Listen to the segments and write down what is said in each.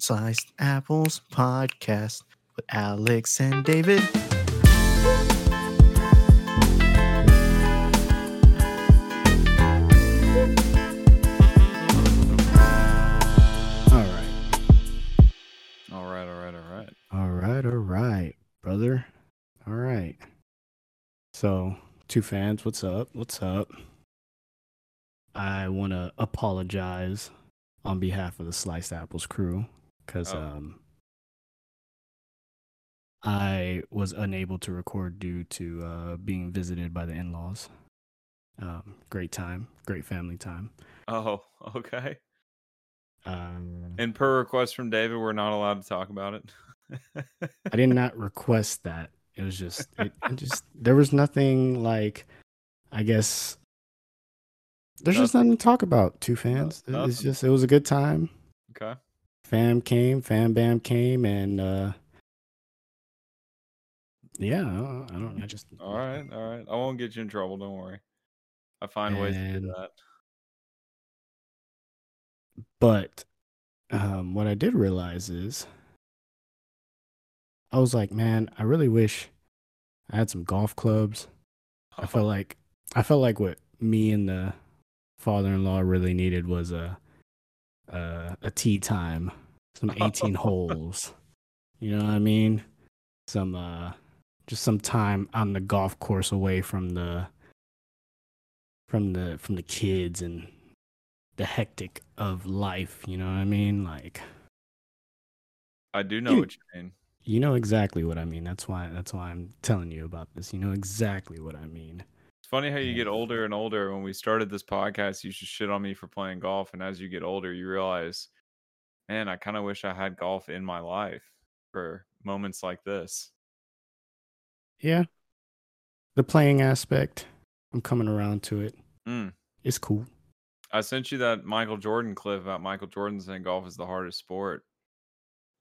Sliced Apples podcast with Alex and David. All right. All right, all right, all right. All right, all right, brother. All right. So, two fans, what's up? What's up? I want to apologize on behalf of the Sliced Apples crew because Oh. um, I was unable to record due to uh, being visited by the in laws. Um, great time, great family time. Oh, okay. Um, And per request from David, we're not allowed to talk about it. I did not request that. It was just, it, it just there was nothing like, I guess. There's just Nothing. nothing to talk about. Two fans. It- It's just it was a good time. okay. Fam came, fam bam came, and uh yeah, I don't, I don't. I just All right, all right. I won't get you in trouble. Don't worry. I find ways to do that. But um, what I did realize is, I was like, man, I really wish I had some golf clubs. I felt like I felt like what me and the father-in-law really needed was a a, a tee time, some 18 holes. You know what I mean? Some uh just some time on the golf course away from the from the from the kids and the hectic of life, you know what I mean? Like I do know you- what you mean. you know exactly what I mean. That's why that's why I'm telling you about this. You know exactly what I mean. It's funny how you get older and older. When we started this podcast, you should shit on me for playing golf, and as you get older, you realize, man, I kind of wish I had golf in my life for moments like this. Yeah. The playing aspect, I'm coming around to it. Mm. It's cool. I sent you that Michael Jordan clip about Michael Jordan saying golf is the hardest sport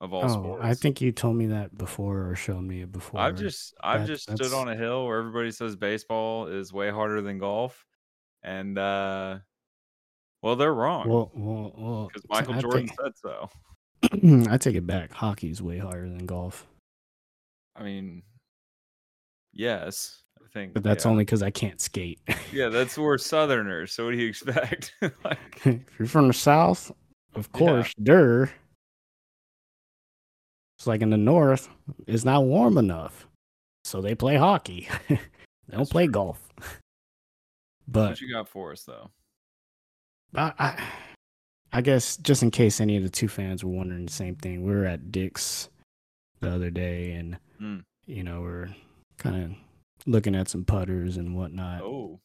of all oh, sports. I think you told me that before or showed me it before. I've just I've That- just stood on a hill where everybody says baseball is way harder than golf, and uh, well, they're wrong well, well, well. because Michael I Jordan said so. I take it back. Hockey's way higher than golf, I mean, yes, I think, but that's yeah. only because I can't skate. yeah, that's we're Southerners. So what do you expect? like, if you're from the south, of Yeah. course, der. It's like in the north, it's not warm enough, so they play hockey. they don't That's play true. golf. But what you got for us though? I, I, I guess just in case any of the two fans were wondering the same thing, we were at Dick's the other day, and Mm. you know we're kind of looking at some putters and whatnot. Oh,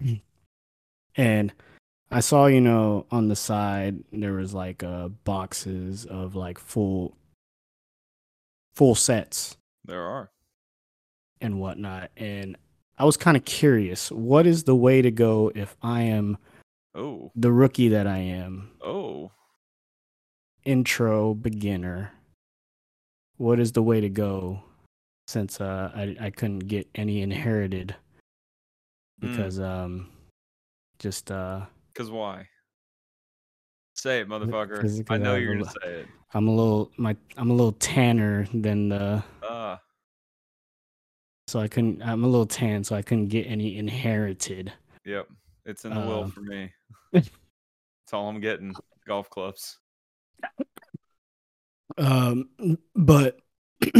And I saw, you know, on the side there was like uh boxes of like full full sets there are. and whatnot. And I was kind of curious, what is the way to go if I am Oh, the rookie that I am, oh, intro beginner? What is the way to go since uh I I couldn't get any inherited Mm. because um just uh because why? Say it, motherfucker. 'cause- I 'cause know I you're a gonna say it. I'm a little my I'm a little tanner than the Ah, so I couldn't I'm a little tan so I couldn't get any inherited. yep. It's in the will Um, for me. That's all I'm getting. Golf clubs. Um but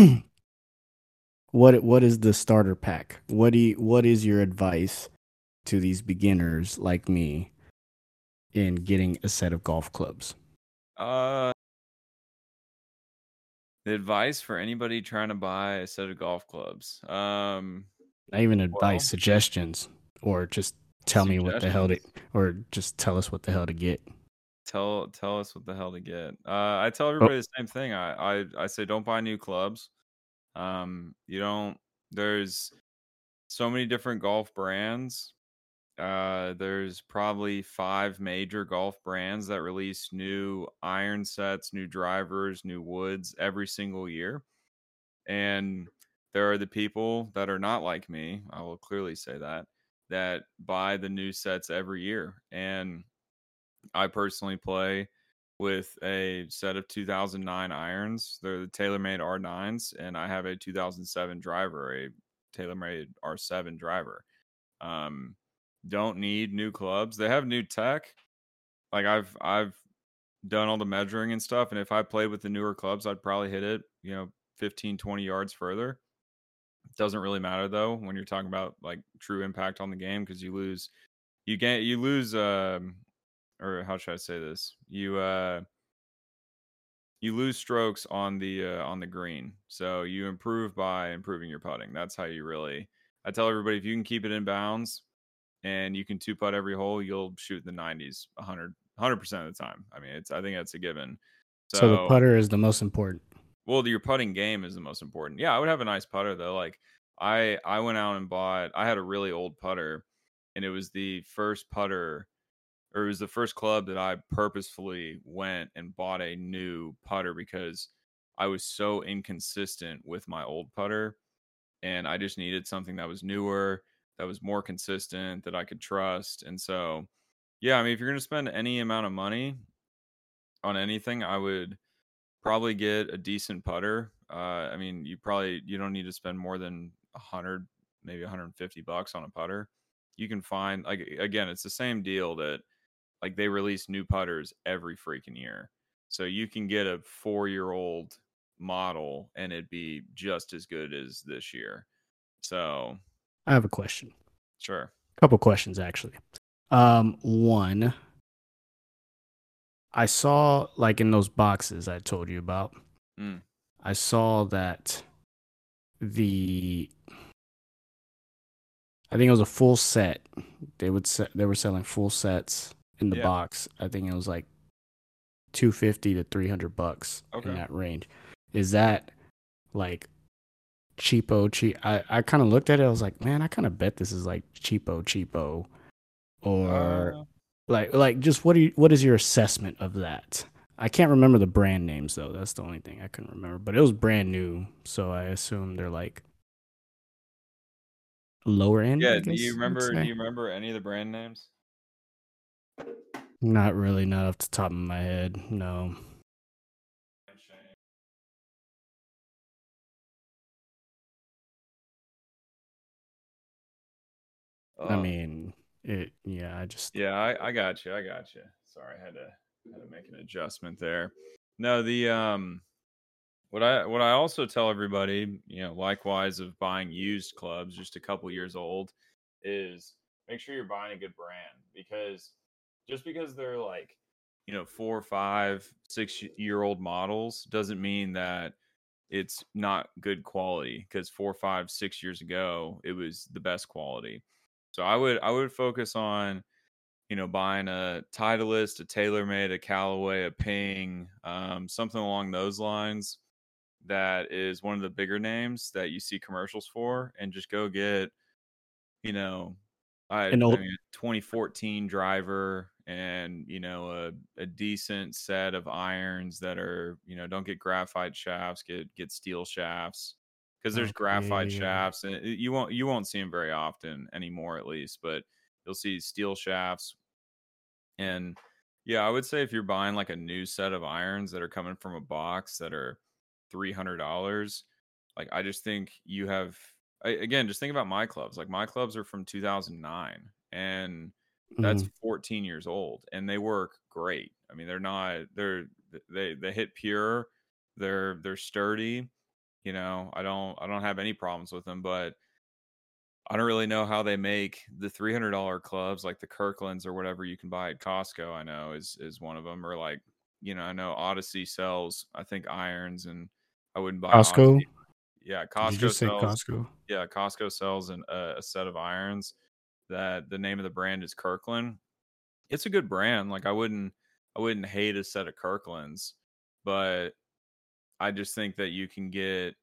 what what is the starter pack? What do you, what is your advice to these beginners like me in getting a set of golf clubs? Uh, the advice for anybody trying to buy a set of golf clubs. Um, Not even advice, Well- suggestions or just tell me what the hell to or just tell us what the hell to get. tell tell us what the hell to get. Uh, I Oh. tell everybody the same thing. I, I I say don't buy new clubs. Um, you don't. There's so many different golf brands. Uh, there's probably five major golf brands that release new iron sets, new drivers, new woods every single year. And there are the people that are not like me. I will clearly say that that buy the new sets every year. And I personally play with a set of 2009 irons. They're the TaylorMade R9s, and I have a 2007 driver, a TaylorMade R7 driver. Um, don't need new clubs. They have new tech. Like I've I've done all the measuring and stuff, and if I played with the newer clubs, I'd probably hit it, you know, 15, 20 yards further. Doesn't really matter though when you're talking about like true impact on the game because you lose, you get you lose um, or how should I say this? You uh you lose strokes on the uh, on the green. So you improve by improving your putting. That's how you really I tell everybody if you can keep it in bounds and you can two putt every hole, you'll shoot the 90s 100 100% of the time. I mean, it's I think that's a given. So, so the putter is the most important. Well, your putting game is the most important. Yeah, I would have a nice putter though. Like I I went out and bought I had a really old putter and it was the first putter or it was the first club that I purposefully went and bought a new putter because I was so inconsistent with my old putter and I just needed something that was newer, that was more consistent, that I could trust. And so, yeah, I mean, if you're going to spend any amount of money on anything, I would probably get a decent putter. Uh, I mean, you probably you don't need to spend more than a hundred, maybe 150 bucks on a putter. You can find like again, it's the same deal that like they release new putters every freaking year. So you can get a four year old model and it'd be just as good as this year. So I have a question. Sure. A couple questions actually. Um, one, I saw like in those boxes I told you about. Mm. I saw that the I think it was a full set. They would se- they were selling full sets in the yeah. box. I think it was like 250 to 300 bucks okay. in that range. Is that like cheapo cheap? I, I kind of looked at it. I was like, man, I kind of bet this is like cheapo cheapo, or uh, like like just what do you, what is your assessment of that? I can't remember the brand names though. That's the only thing I couldn't remember. But it was brand new, so I assume they're like lower end. Yeah. do you remember? Do you remember any of the brand names? Not really, not off the top of my head. No. I oh. mean, it. Yeah, I just. Yeah, I, I got you. I got you. Sorry, I had to had to make an adjustment there. No, the um, what I what I also tell everybody, you know, likewise of buying used clubs, just a couple years old, is make sure you're buying a good brand because just because they're like you know four five six year old models doesn't mean that it's not good quality because four five six years ago it was the best quality so i would i would focus on you know buying a titleist a TaylorMade a callaway a ping um, something along those lines that is one of the bigger names that you see commercials for and just go get you know I, old- I mean, 2014 driver and you know a, a decent set of irons that are you know don't get graphite shafts get get steel shafts because there's okay. graphite shafts and you won't you won't see them very often anymore at least but you'll see steel shafts and yeah i would say if you're buying like a new set of irons that are coming from a box that are $300 like i just think you have I, again just think about my clubs like my clubs are from 2009 and that's mm. 14 years old and they work great i mean they're not they're they they hit pure they're they're sturdy you know i don't i don't have any problems with them but i don't really know how they make the $300 clubs like the kirklands or whatever you can buy at costco i know is is one of them or like you know i know odyssey sells i think irons and i wouldn't buy costco odyssey. yeah costco sells, costco yeah costco sells an, uh, a set of irons that the name of the brand is Kirkland. It's a good brand. Like I wouldn't I wouldn't hate a set of Kirklands, but I just think that you can get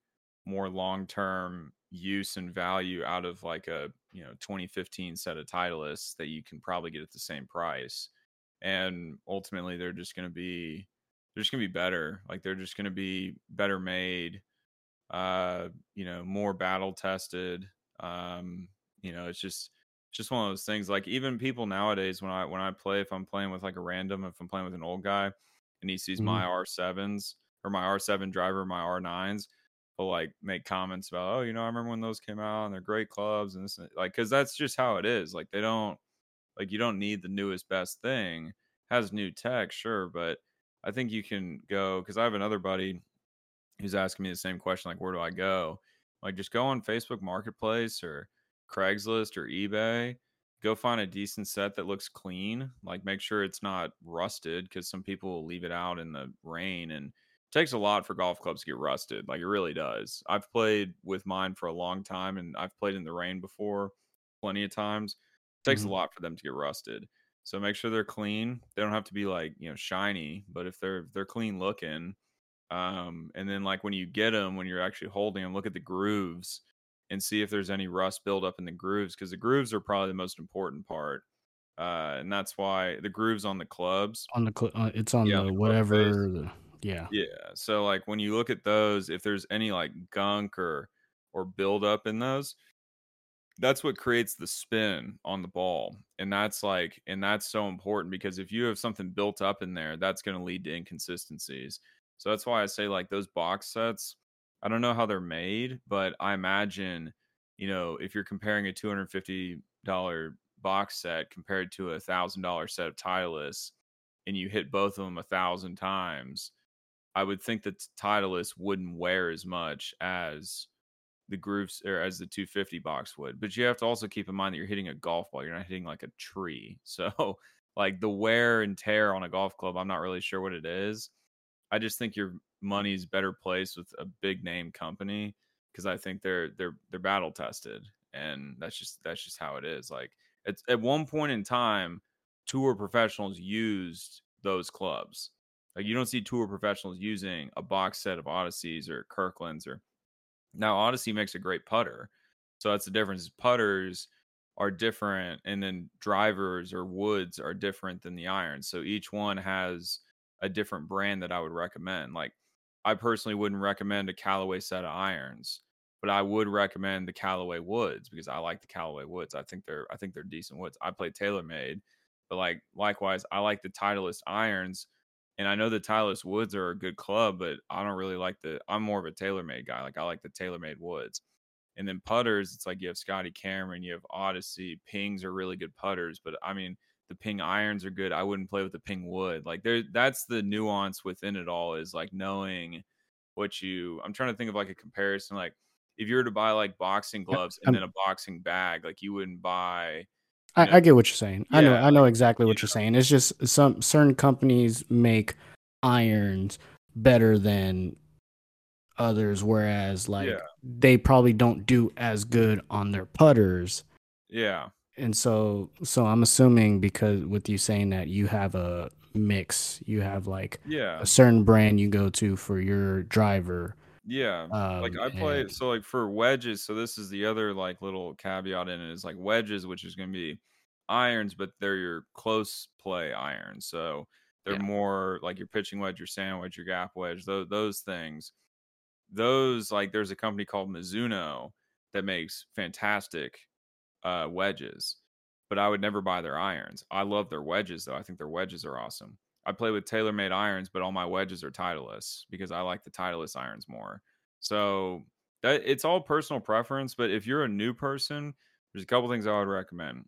more long-term use and value out of like a, you know, 2015 set of Titleists that you can probably get at the same price. And ultimately they're just going to be they're just going to be better. Like they're just going to be better made uh, you know, more battle tested. Um, you know, it's just just one of those things. Like even people nowadays, when I when I play, if I'm playing with like a random, if I'm playing with an old guy, and he sees Mhm. my R7s or my R7 driver, my R9s, he'll like make comments about, oh, you know, I remember when those came out and they're great clubs and this, and- like, because that's just how it is. Like, they don't, like, you don't need the newest best thing. Has new tech, sure, but I think you can go because I have another buddy who's asking me the same question, like, where do I go? Like, just go on Facebook Marketplace or Craigslist or eBay. Go find a decent set that looks clean. Like, make sure it's not rusted because some people will leave it out in the rain and takes a lot for golf clubs to get rusted. Like, it really does. I've played with mine for a long time and I've played in the rain before plenty of times. It takes Mhm. a lot for them to get rusted. So make sure they're clean. They don't have to be like, you know, shiny, but if they're they're clean looking, um, and then like when you get them, when you're actually holding them, look at the grooves and see if there's any rust buildup in the grooves because the grooves are probably the most important part. Uh, and that's why the grooves on the clubs. on the cl- uh, it's on Yeah, the the whatever. The, yeah. Yeah. So like when you look at those, if there's any like gunk or or buildup in those, that's what creates the spin on the ball. And that's like and that's so important because if you have something built up in there, that's going to lead to inconsistencies. So that's why I say like those box sets, I don't know how they're made, but I imagine, you know, if you're comparing a $250 box set compared to a $1000 set of Titleist and you hit both of them a thousand times, I would think that Titleist wouldn't wear as much as the grooves or as the 250 box would. But you have to also keep in mind that you're hitting a golf ball. You're not hitting like a tree. So like the wear and tear on a golf club, I'm not really sure what it is. I just think your money's better placed with a big name company because I think they're they're they're battle tested. And that's just that's just how it is. Like it's at one point in time, tour professionals used those clubs. Like you don't see tour professionals using a box set of Odysseys or Kirklands or now Odyssey makes a great putter. So that's the difference. Putters are different and then drivers or woods are different than the irons. So each one has a different brand that I would recommend. Like I personally wouldn't recommend a Callaway set of irons, but I would recommend the Callaway woods because I like the Callaway woods. I think they're I think they're decent woods. I play TaylorMade, but like likewise, I like the Titleist irons and I know the Titleist Woods are a good club, but I don't really like the. I'm more of a TaylorMade guy. Like I like the TaylorMade Woods. And then putters, it's like you have Scotty Cameron, you have Odyssey. Pings are really good putters, but I mean the Ping irons are good. I wouldn't play with the Ping Wood. Like there, that's the nuance within it all. Is like knowing what you. I'm trying to think of like a comparison. Like if you were to buy like boxing gloves and then a boxing bag, like you wouldn't buy. I, know, I get what you're saying. I know yeah, I know exactly what you you're saying. It's just some certain companies make irons better than others, whereas like Yeah. they probably don't do as good on their putters. Yeah, And so so I'm assuming because with you saying that you have a mix, you have like yeah. a certain brand you go to for your driver. Yeah. like Um, I play and- so like for wedges, so this is the other like little caveat in it is like wedges, which is gonna be irons, but they're your close play irons. So they're Yeah. more like your pitching wedge, your sand wedge, your gap wedge, those those things. Those like there's a company called Mizuno that makes fantastic uh wedges, but I would never buy their irons. I love their wedges though. I think their wedges are awesome. I play with TaylorMade irons, but all my wedges are Titleist because I like the Titleist irons more. So that it's all personal preference. But if you're a new person, there's a couple things I would recommend.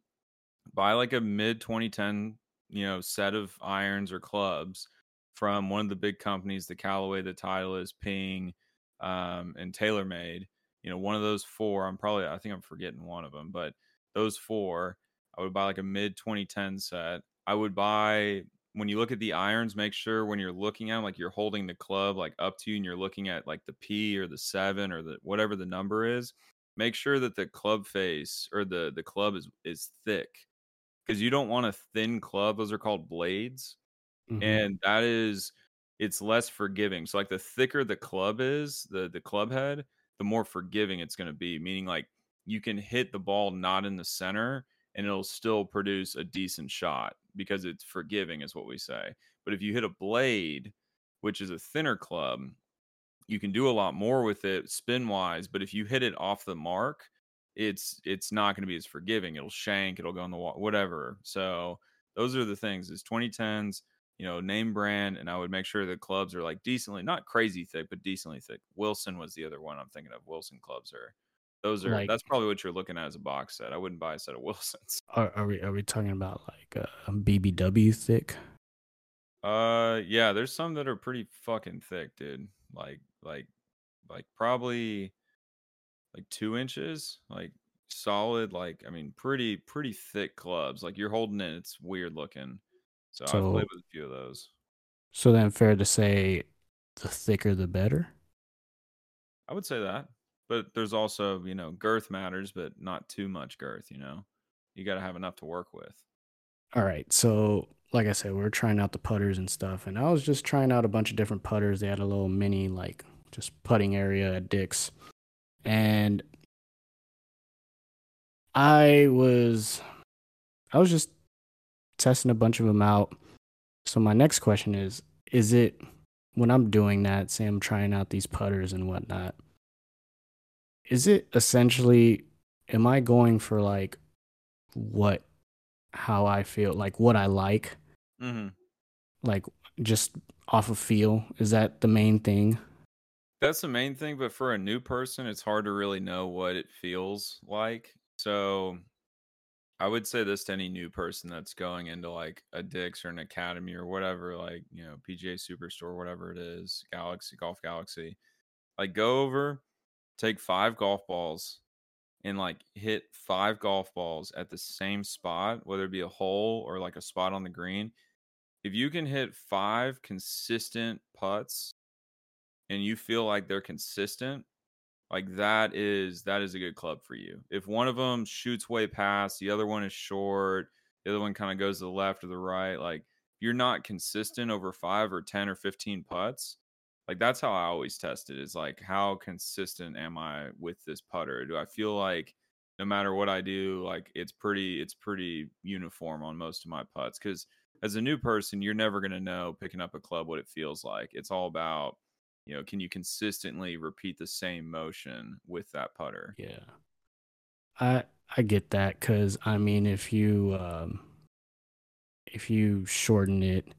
Buy like a mid 2010, you know, set of irons or clubs from one of the big companies, the Callaway, the Titleist, Ping, um, and TaylorMade. You know, one of those four. I'm probably I think I'm forgetting one of them, but those four, I would buy like a mid 2010 set. I would buy when you look at the irons, make sure when you're looking at 'em, like you're holding the club like up to you and you're looking at like the P or the seven or the whatever the number is. Make sure that the club face or the the club is is thick because you don't want a thin club. Those are called blades, Mhm. and that is it's less forgiving. So like the thicker the club is, the the club head, the more forgiving it's going to be. Meaning like you can hit the ball not in the center and it'll still produce a decent shot because it's forgiving is what we say. But if you hit a blade, which is a thinner club, you can do a lot more with it spin wise, but if you hit it off the mark, it's it's not going to be as forgiving. It'll shank, it'll go in the wall, whatever. So those are the things. Is 2010s you know, name brand, and I would make sure the clubs are like decently, not crazy thick, but decently thick. Wilson was the other one I'm thinking of. Wilson clubs are those are Like, that's probably what you're looking at as a box set. I wouldn't buy a set of Wilsons. are, are we are we talking about like uh, BBW thick? Uh, yeah, there's some that are pretty fucking thick, dude. Like, like, like probably like two inches, like solid. Like, I mean, pretty, pretty thick clubs. Like you're holding it, it's weird looking. So, So played with a few of those. so then fair to say, the thicker the better. I would say that, but there's also you know girth matters, but not too much girth. You know, you got to have enough to work with. All right. So, like I said, we are trying out the putters and stuff, and I was just trying out a bunch of different putters. They had a little mini, like, just putting area at Dick's. And I was, I was just testing a bunch of them out. So, my next question is Is it, when I'm doing that, say I'm trying out these putters and whatnot, is it essentially, am I going for like what how I feel, like what I like, Mm-hmm. like just off of feel. Is that the main thing? That's the main thing, but for a new person, it's hard to really know what it feels like. So I would say this to any new person that's going into like a Dick's or an academy or whatever, like, you know, PGA Superstore, whatever it is, Galaxy, Golf Galaxy. Like, go over, take five golf balls and like hit five golf balls at the same spot, whether it be a hole or like a spot on the green. If you can hit five consistent putts and you feel like they're consistent, like that is that is a good club for you. If one of them shoots way past, the other one is short, the other one kind of goes to the left or the right, like you're not consistent over 5 or 10 or 15 putts, like that's how I always test it. Is like how consistent am I with this putter? Do I feel like no matter what I do, like it's pretty it's pretty uniform on most of my putts cuz as a new person, you're never going to know picking up a club what it feels like. It's all about you know, can you consistently repeat the same motion with that putter? Yeah. I I get that cuz I mean if you um if you shorten it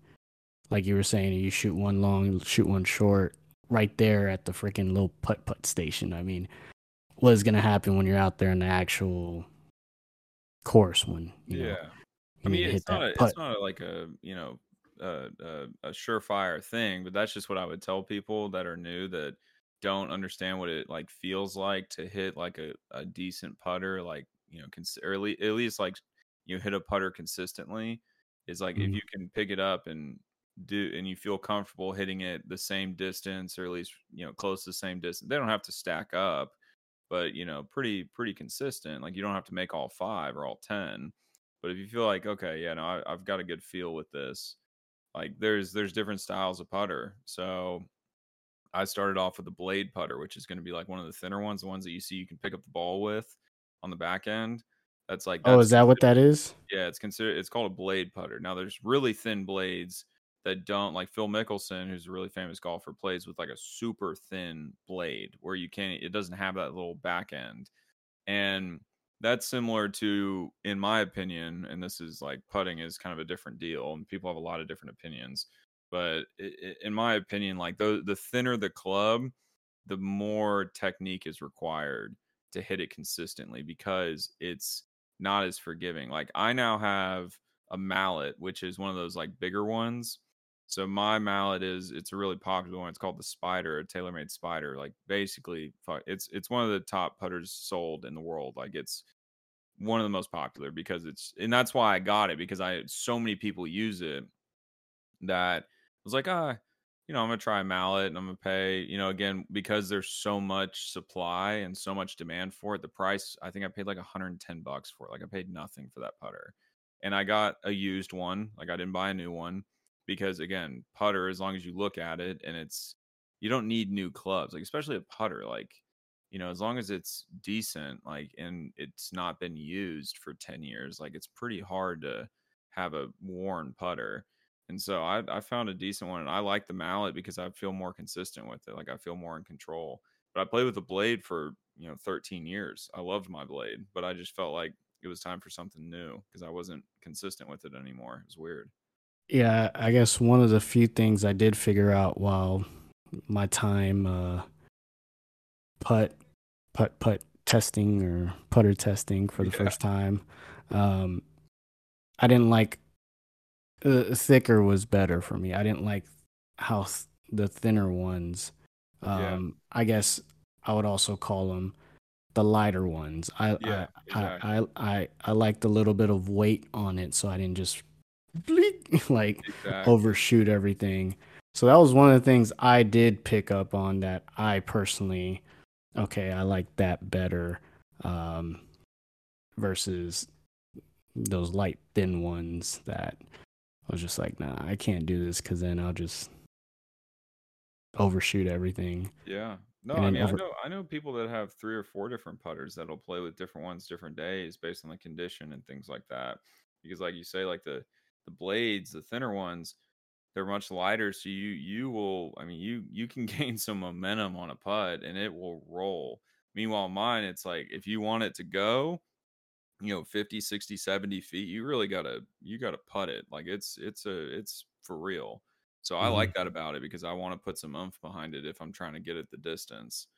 like you were saying you shoot one long, shoot one short right there at the freaking little putt putt station. I mean, what is going to happen when you're out there in the actual course when you know Yeah. I mean, it's not a, it's not like a you know a, a a surefire thing, but that's just what I would tell people that are new that don't understand what it like feels like to hit like a, a decent putter, like you know, cons- or at least, at least like you hit a putter consistently. Is like if Mhm. you can pick it up and do and you feel comfortable hitting it the same distance or at least you know close to the same distance. They don't have to stack up, but you know, pretty pretty consistent. Like you don't have to make all five or all ten. But if you feel like okay, yeah, no, I, I've got a good feel with this. Like there's there's different styles of putter. So I started off with a blade putter, which is going to be like one of the thinner ones, the ones that you see you can pick up the ball with on the back end. That's like Oh, is that what that is? yeah, it's considered it's called a blade putter. Now there's really thin blades that don't like Phil Mickelson, who's a really famous golfer, plays with like a super thin blade where you can't it doesn't have that little back end. And that's similar to, in my opinion, and this is like putting is kind of a different deal, and people have a lot of different opinions. But in my opinion, like the the thinner the club, the more technique is required to hit it consistently because it's not as forgiving. Like I now have a mallet, which is one of those like bigger ones. So my mallet is it's a really popular one. It's called the Spider, a TaylorMade Spider. Like basically, it's it's one of the top putters sold in the world. Like it's one of the most popular because it's and that's why I got it because I so many people use it that I was like, ah, you know, I'm gonna try a mallet and I'm gonna pay, you know, again, because there's so much supply and so much demand for it, the price, I think I paid like 110 bucks for it. Like I paid nothing for that putter. And I got a used one, like I didn't buy a new one because again, putter, as long as you look at it and it's you don't need new clubs, like especially a putter, like you know, as long as it's decent, like and it's not been used for 10 years, like it's pretty hard to have a worn putter and so I, I found a decent one, and I like the mallet because I feel more consistent with it. Like I feel more in control. But I played with a blade for you know 13 years. I loved my blade, but I just felt like it was time for something new because I wasn't consistent with it anymore. It was weird. Yeah, I guess one of the few things I did figure out while my time uh putt putt putt testing or putter testing for the Yeah. first time. Um I didn't like uh, thicker was better for me. I didn't like how th- the thinner ones. Yeah. Um I guess I would also call them the lighter ones. I Yeah, I, exactly. I I I I liked a little bit of weight on it so I didn't just bleak, like Exactly. overshoot everything. So that was one of the things I did pick up on that I personally okay, I like that better um versus those light thin ones that I was just like, nah, I can't do this cuz then I'll just overshoot everything. Yeah. No, I mean, over- I know I know people that have three or four different putters that'll play with different ones different days based on the condition and things like that. Because like you say, like the the blades, the thinner ones, they're much lighter, so you you will I mean you you can gain some momentum on a putt and it will roll. Meanwhile, mine, it's like if you want it to go, you know 50 60 70 feet you really gotta you gotta putt it like it's it's a it's for real so i Mhm. like that about it because i want to put some oomph behind it if i'm trying to get it the distance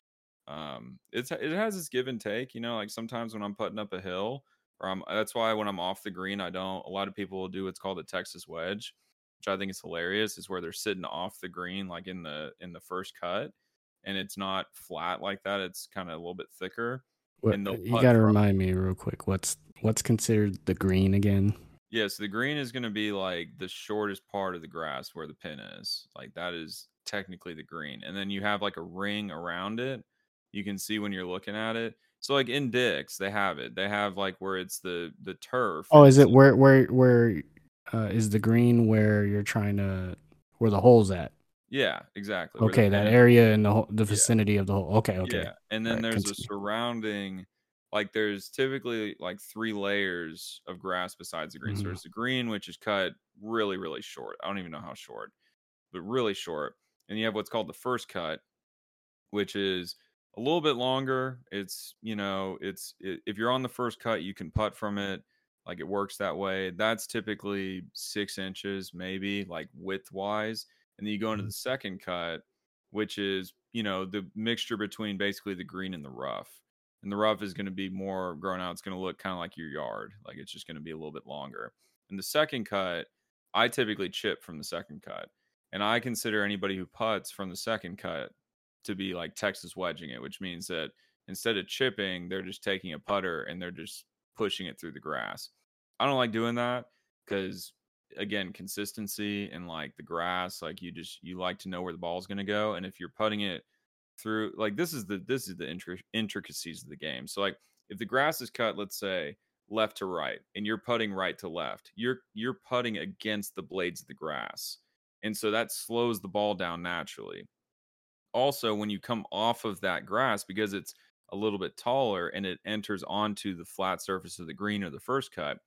um it's it has its give and take you know like sometimes when i'm putting up a hill or i'm that's why when i'm off the green i don't a lot of people will do what's called a texas wedge which i think is hilarious is where they're sitting off the green like in the in the first cut and it's not flat like that it's kind of a little bit thicker What, and you got to remind me real quick. What's what's considered the green again? Yeah, so the green is going to be like the shortest part of the grass where the pin is. Like that is technically the green. And then you have like a ring around it. You can see when you're looking at it. So like in Dick's, they have it. They have like where it's the the turf. Oh, is it where where where uh, is the green where you're trying to where the hole's at? Yeah, exactly. Okay, that area in the whole, the vicinity of the hole. Okay, okay. Yeah, and then Alright, there's a surrounding, like there's typically like three layers of grass besides the green. So Mhm. there's the green, which is cut really, really short. I don't even know how short, but really short. And you have what's called the first cut, which is a little bit longer. It's you know, it's i if you're on the first cut, you can putt from it. Like it works that way. That's typically six inches, maybe like width wise. And then you go into the mm-hmm. second cut, which is you know the mixture between basically the green and the rough. And the rough is going to be more grown out. It's going to look kind of like your yard. Like it's just going to be a little bit longer. And the second cut, I typically chip from the second cut. And I consider anybody who puts from the second cut to be like Texas wedging it, which means that instead of chipping, they're just taking a putter and they're just pushing it through the grass. I don't like doing that because again, consistency and like the grass, like you just you like to know where the ball's going to go and if you're putting it through like this is the this is the intric- intricacies of the game. So like if the grass is cut, let's say left to right and you're putting right to left, you're you're putting against the blades of the grass. And so that slows the ball down naturally also when you come off of that grass because it's a little bit taller and it enters onto the flat surface of the green or the first cut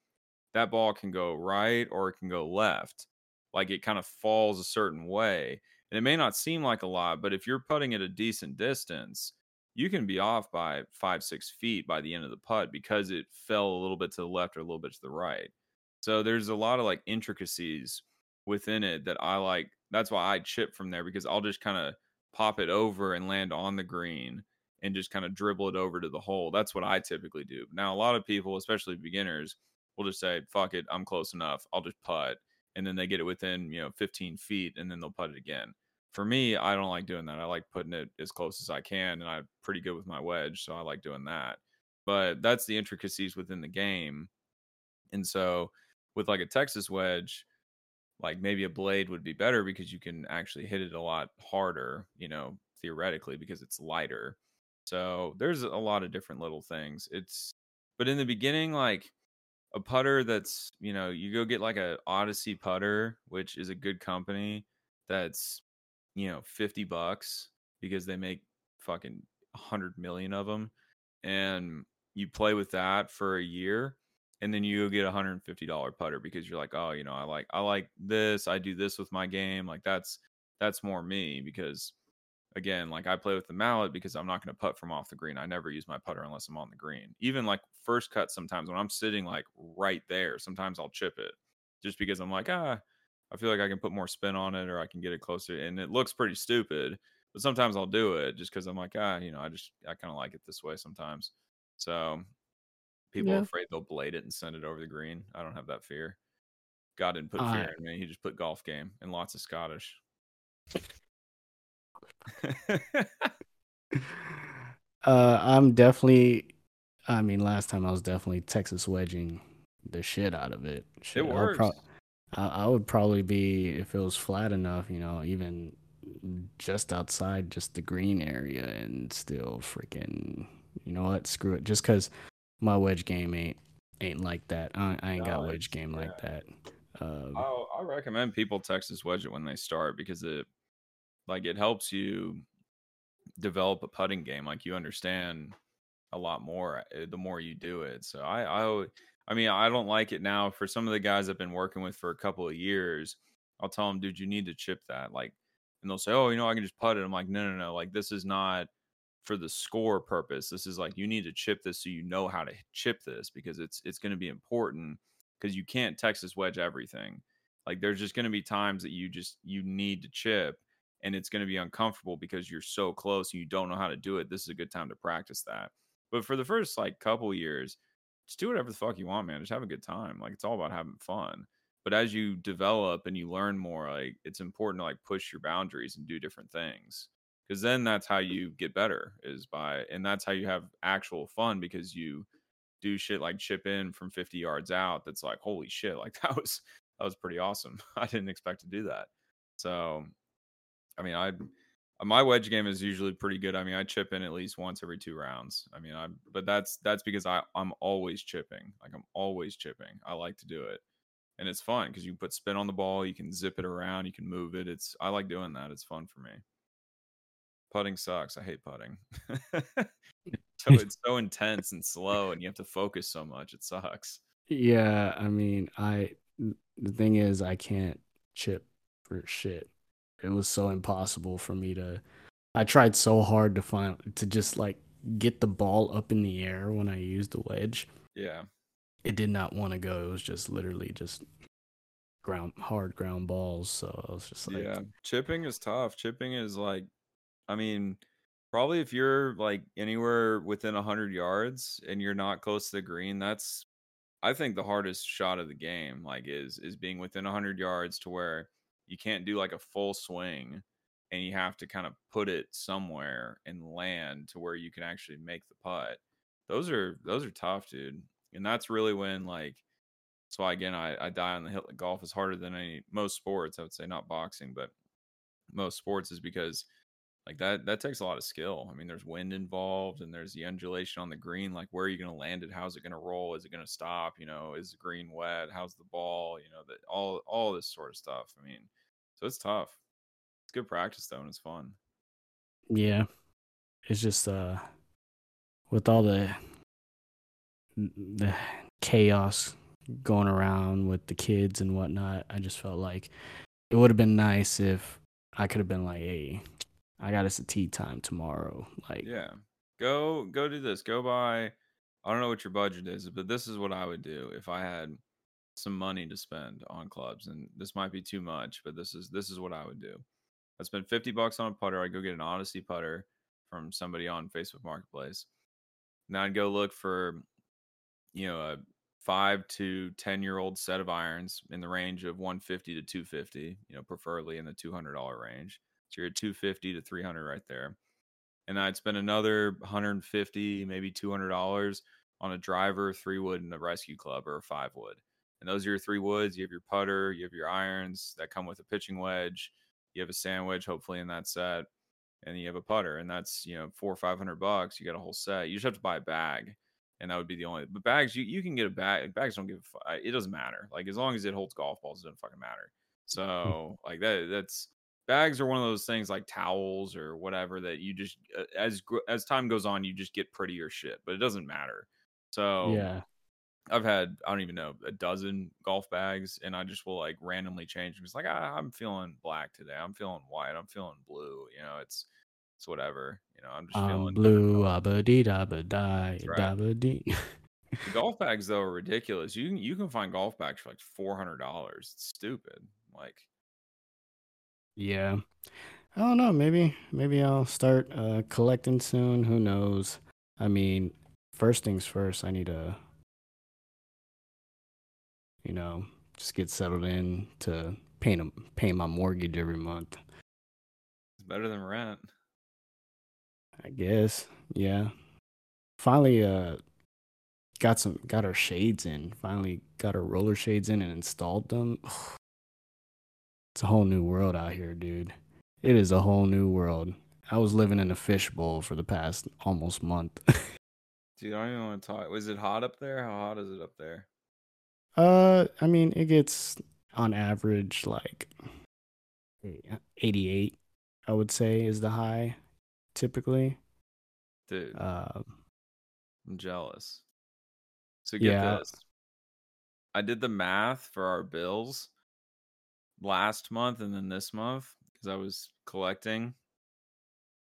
that ball can go right or it can go left. Like it kind of falls a certain way and it may not seem like a lot but if you're putting at a decent distance you can be off by five six feet by the end of the putt because it fell a little bit to the left or a little bit to the right. So there's a lot of like intricacies within it that i like that's why i chip from there because i'll just kind of pop it over and land on the green and just kind of dribble it over to the hole. That's what I typically do. Now, a lot of people, especially beginners, will just say, fuck it, I'm close enough. I'll just putt. And then they get it within, you know, 15 feet and then they'll putt it again. For me, I don't like doing that. I like putting it as close as I can. And I'm pretty good with my wedge. So I like doing that. But that's the intricacies within the game. And so with like a Texas wedge, like maybe a blade would be better because you can actually hit it a lot harder, you know, theoretically because it's lighter. So there's a lot of different little things. It's but in the beginning like a putter that's, you know, you go get like a Odyssey putter, which is a good company that's, you know, 50 bucks because they make fucking 100 million of them and you play with that for a year and then you get a hundred and fifty dollar putter because you're like, oh, you know, I like I like this. I do this with my game. Like that's that's more me because again, like I play with the mallet because I'm not going to putt from off the green. I never use my putter unless I'm on the green. Even like first cut, sometimes when I'm sitting like right there, sometimes I'll chip it just because I'm like, ah, I feel like I can put more spin on it or I can get it closer. And it looks pretty stupid, but sometimes I'll do it just because I'm like, ah, you know, I just I kind of like it this way sometimes. So people Yeah. are afraid they'll blade it and send it over the green. I don't have that fear. God didn't put I- fear in me. He just put golf game and lots of Scottish. Uh, I'm definitely. I mean, last time I was definitely Texas wedging the shit out of it. Shit, it I would works. I, I would probably be if it was flat enough, you know, even just outside just the green area, and still freaking. You know what? Screw it. Just because my wedge game ain't ain't like that. I, I ain't got No, wedge it's- game like that. Um, I'll, I recommend people Texas wedge it when they start because it, like, it helps you develop a putting game. Like, you understand a lot more uh, the more you do it. So I, I, I mean, I don't like it now. For some of the guys I've been working with for a couple of years, I'll tell them, dude, you need to chip that. Like, and they'll say, oh, you know, I can just putt it. I'm like, no, no, no. Like, this is not for the score purpose. This is like you need to chip this so you know how to chip this because it's it's going to be important because you can't Texas wedge everything. Like there's just going to be times that you just you need to chip and it's going to be uncomfortable because you're so close and you don't know how to do it. This is a good time to practice that. But for the first like couple years, just do whatever the fuck you want, man. Just have a good time. Like it's all about having fun. But as you develop and you learn more, like it's important to like push your boundaries and do different things because then that's how you get better is by and that's how you have actual fun because you do shit like chip in from 50 yards out that's like holy shit like that was that was pretty awesome. I didn't expect to do that. So i mean i uh, my wedge game is usually pretty good. I mean i chip in at least once every two rounds. I mean i but that's that's because i i'm always chipping like i'm always chipping. I like to do it and it's fun because you put spin on the ball you can zip it around you can move it it's i like doing that it's fun for me putting sucks. I hate putting. so it's so intense and slow, and you have to focus so much. It sucks. Yeah, I mean, I the thing is I can't chip for shit. It was so impossible for me to I tried so hard to find to just like get the ball up in the air when I used the wedge. Yeah, It did not want to go. It was just literally just ground hard ground balls. So I was just like yeah. Chipping is tough. Chipping is like, I mean, probably if you're like anywhere within hundred yards and you're not close to the green, that's I think the hardest shot of the game. Like is is being within hundred yards to where you can't do like a full swing and you have to kind of put it somewhere and land to where you can actually make the putt. Those are those are tough, dude. And that's really when like that's why again I, I die on the hill. Golf is harder than any most sports. I would say not boxing, but most sports is because like that that takes a lot of skill. I mean, there's wind involved and there's the undulation on the green. Like where are you going to land it? How's it going to roll? Is it going to stop? You know, is the green wet? How's the ball? You know, that all all this sort of stuff. I mean, so it's tough. It's good practice though, and it's fun. Yeah. It's just uh with all the the chaos going around with the kids and whatnot, I just felt like it would have been nice if I could have been like, hey, I got us a tee time tomorrow. Like Yeah. Go go do this. Go buy I don't know what your budget is, but this is what I would do if I had some money to spend on clubs. And this might be too much, but this is this is what I would do. I spend 50 bucks on a putter. I go get an Odyssey putter from somebody on Facebook Marketplace. Now I'd go look for, you know, a five to 10 year old set of irons in the range of 150 to 250, you know, preferably in the $200 range. So you're at 250 to 300 right there and I'd spend another 150, maybe $200 on a driver, three wood, and a rescue club or a five wood. And those are your three woods. You have your putter, you have your irons that come with a pitching wedge, you have a sand wedge, hopefully in that set, and you have a putter, and that's you know four or five hundred bucks. You got a whole set. You just have to buy a bag, and that would be the only. But bags, you you can get a bag. Bags don't give. A It doesn't matter. Like as long as it holds golf balls, it doesn't fucking matter. So like that. That's bags are one of those things like towels or whatever that you just uh, as as time goes on you just get prettier shit but it doesn't matter so yeah. i've had i don't even know a dozen golf bags and i just will like randomly change them it's like ah, i'm feeling black today i'm feeling white i'm feeling blue you know it's it's whatever you know i'm just I'm feeling blue, colors. abba dee da ba die, That's right. da ba dee. The golf bags though are ridiculous. You can you can find golf bags for like four hundred dollars. It's stupid. Like, Yeah. I don't know. Maybe maybe I'll start uh, collecting soon. Who knows? I mean, first things first. I need to, you know, just get settled in to pay pay my mortgage every month. it's better than rent. I guess. Yeah. Finally, uh, got some got our shades in. Finally got our roller shades in and installed them. It's a whole new world out here, dude. It is a whole new world. I was living in a fishbowl for the past almost month. Dude, I don't even want to talk. Was it hot up there? How hot is it up there? uh, I mean, it gets on average like 88, I would say is the high typically. Dude, Um, I'm jealous. So get Yeah. this. I did the math for our bills last month and then this month because I was collecting.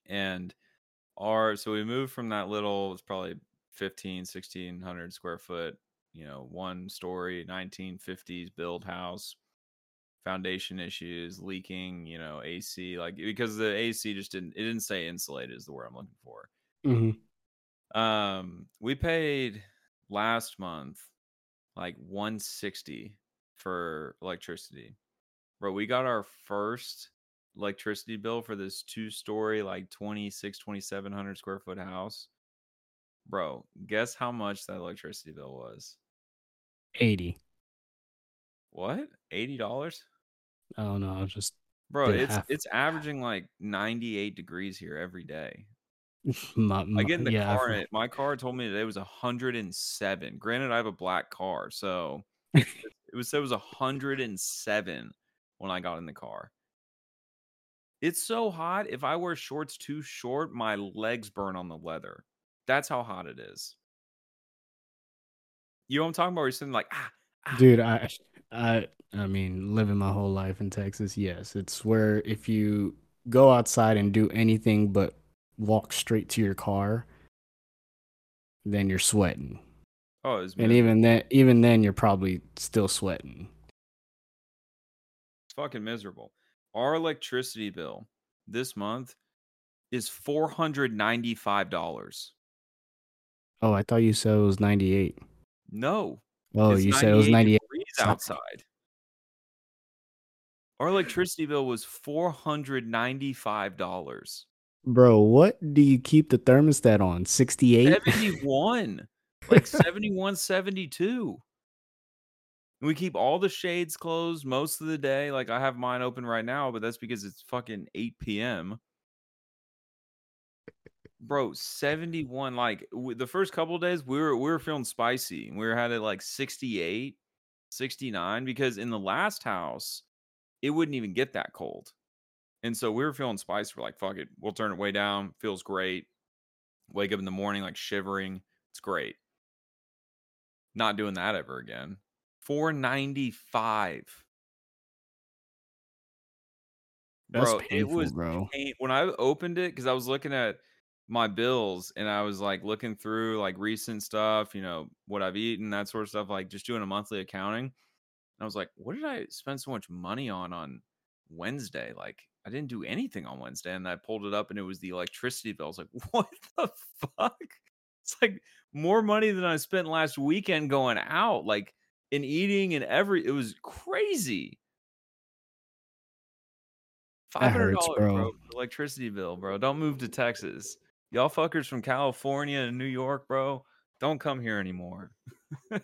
And our so we moved from that little it's probably 15 1600 square foot, you know, one story 1950s build house. Foundation issues, leaking, you know, AC like because the AC just didn't it didn't say insulated is the word I'm looking for. mhm. Um, we paid last month like 160 for electricity. Bro, we got our first electricity bill for this two story, like 26, 2700 square foot house. Bro, guess how much that electricity bill was? 80. What? $80? I don't know. I was just Bro, it's half- it's averaging like 98 degrees here every day. my, I get in the yeah, car and it, my car told me today it was 107. Granted, I have a black car, so it was it was 107 when I got in the car. It's so hot. If I wear shorts too short, my legs burn on the leather. That's how hot it is. You know what I'm talking about? You're sitting like, ah, ah. Dude, I I I mean, living my whole life in Texas, yes, it's where if you go outside and do anything but walk straight to your car, then you're sweating. oh, it's And even then even then you're probably still sweating. Fucking miserable. Our electricity bill this month is four hundred ninety five dollars. Oh, I thought you said it was 98. No, Oh, you said it was 98. degrees outside. Our electricity bill was four hundred ninety-five dollars. Bro, what do you keep the thermostat on? 68? Seventy-one, like 71, 72. We keep all the shades closed most of the day. Like I have mine open right now, but that's because it's fucking eight p.m. Bro, 71. Like w- the first couple days, we were we were feeling spicy. We were had it like 68, 69 because in the last house, it wouldn't even get that cold. And so we were feeling spicy. We're like, fuck it, we'll turn it way down. Feels great. Wake up in the morning like shivering. It's great. Not doing that ever again. 495. That's Bro, it painful, was bro. pain- when I opened it because I was looking at my bills and I was like looking through like recent stuff, you know, what I've eaten, that sort of stuff, like just doing a monthly accounting. And I was like, what did I spend so much money on on Wednesday? Like, I didn't do anything on Wednesday. And I pulled it up and it was the electricity bill. I was like, what the fuck? It's like more money than I spent last weekend going out, like in eating and every. It was crazy. Five hundred dollars, bro. bro. Electricity bill, bro. Don't move to Texas. Y'all fuckers from California and New York, bro. Don't come here anymore.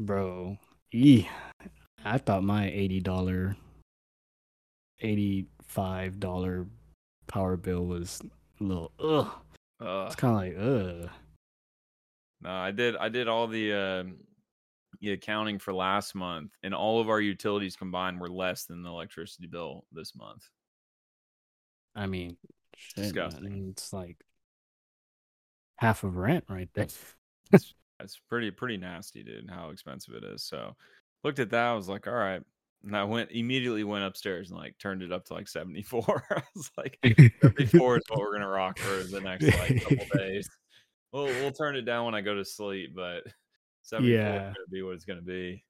Bro, ee, I thought my eighty dollar, eighty five dollar power bill was a little ugh. Uh, It's kind of like ugh. no, I did. I did all the the accounting for last month, and all of our utilities combined were less than the electricity bill this month. I mean, shit, man, disgusting. It's like half of rent right there. It's pretty pretty nasty, dude. How expensive it is. So looked at that. I was like, all right. And I went immediately went upstairs and like turned it up to like 74. I was like, 74 is what we're gonna rock for the next like couple days. We'll we'll turn it down when I go to sleep, but 74 Yeah. is gonna be what it's gonna be.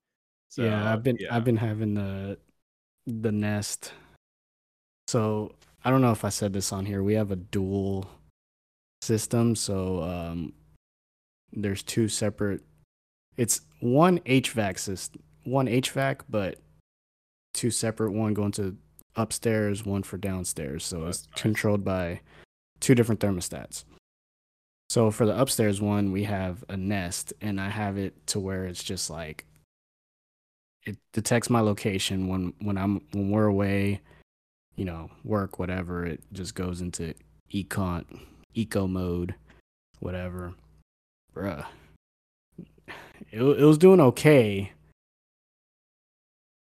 yeah, I've been yeah. I've been having the the Nest. So I don't know if I said this on here. We have a dual system, so um, there's two separate. It's one HVAC system, one HVAC, but two separate. One going to upstairs, one for downstairs. So Oh, it's nice. controlled by two different thermostats. So for the upstairs one, we have a Nest, and I have it to where it's just like it detects my location when when I'm when we're away, you know, work whatever. It just goes into econ eco mode, whatever. Bruh, it it was doing okay,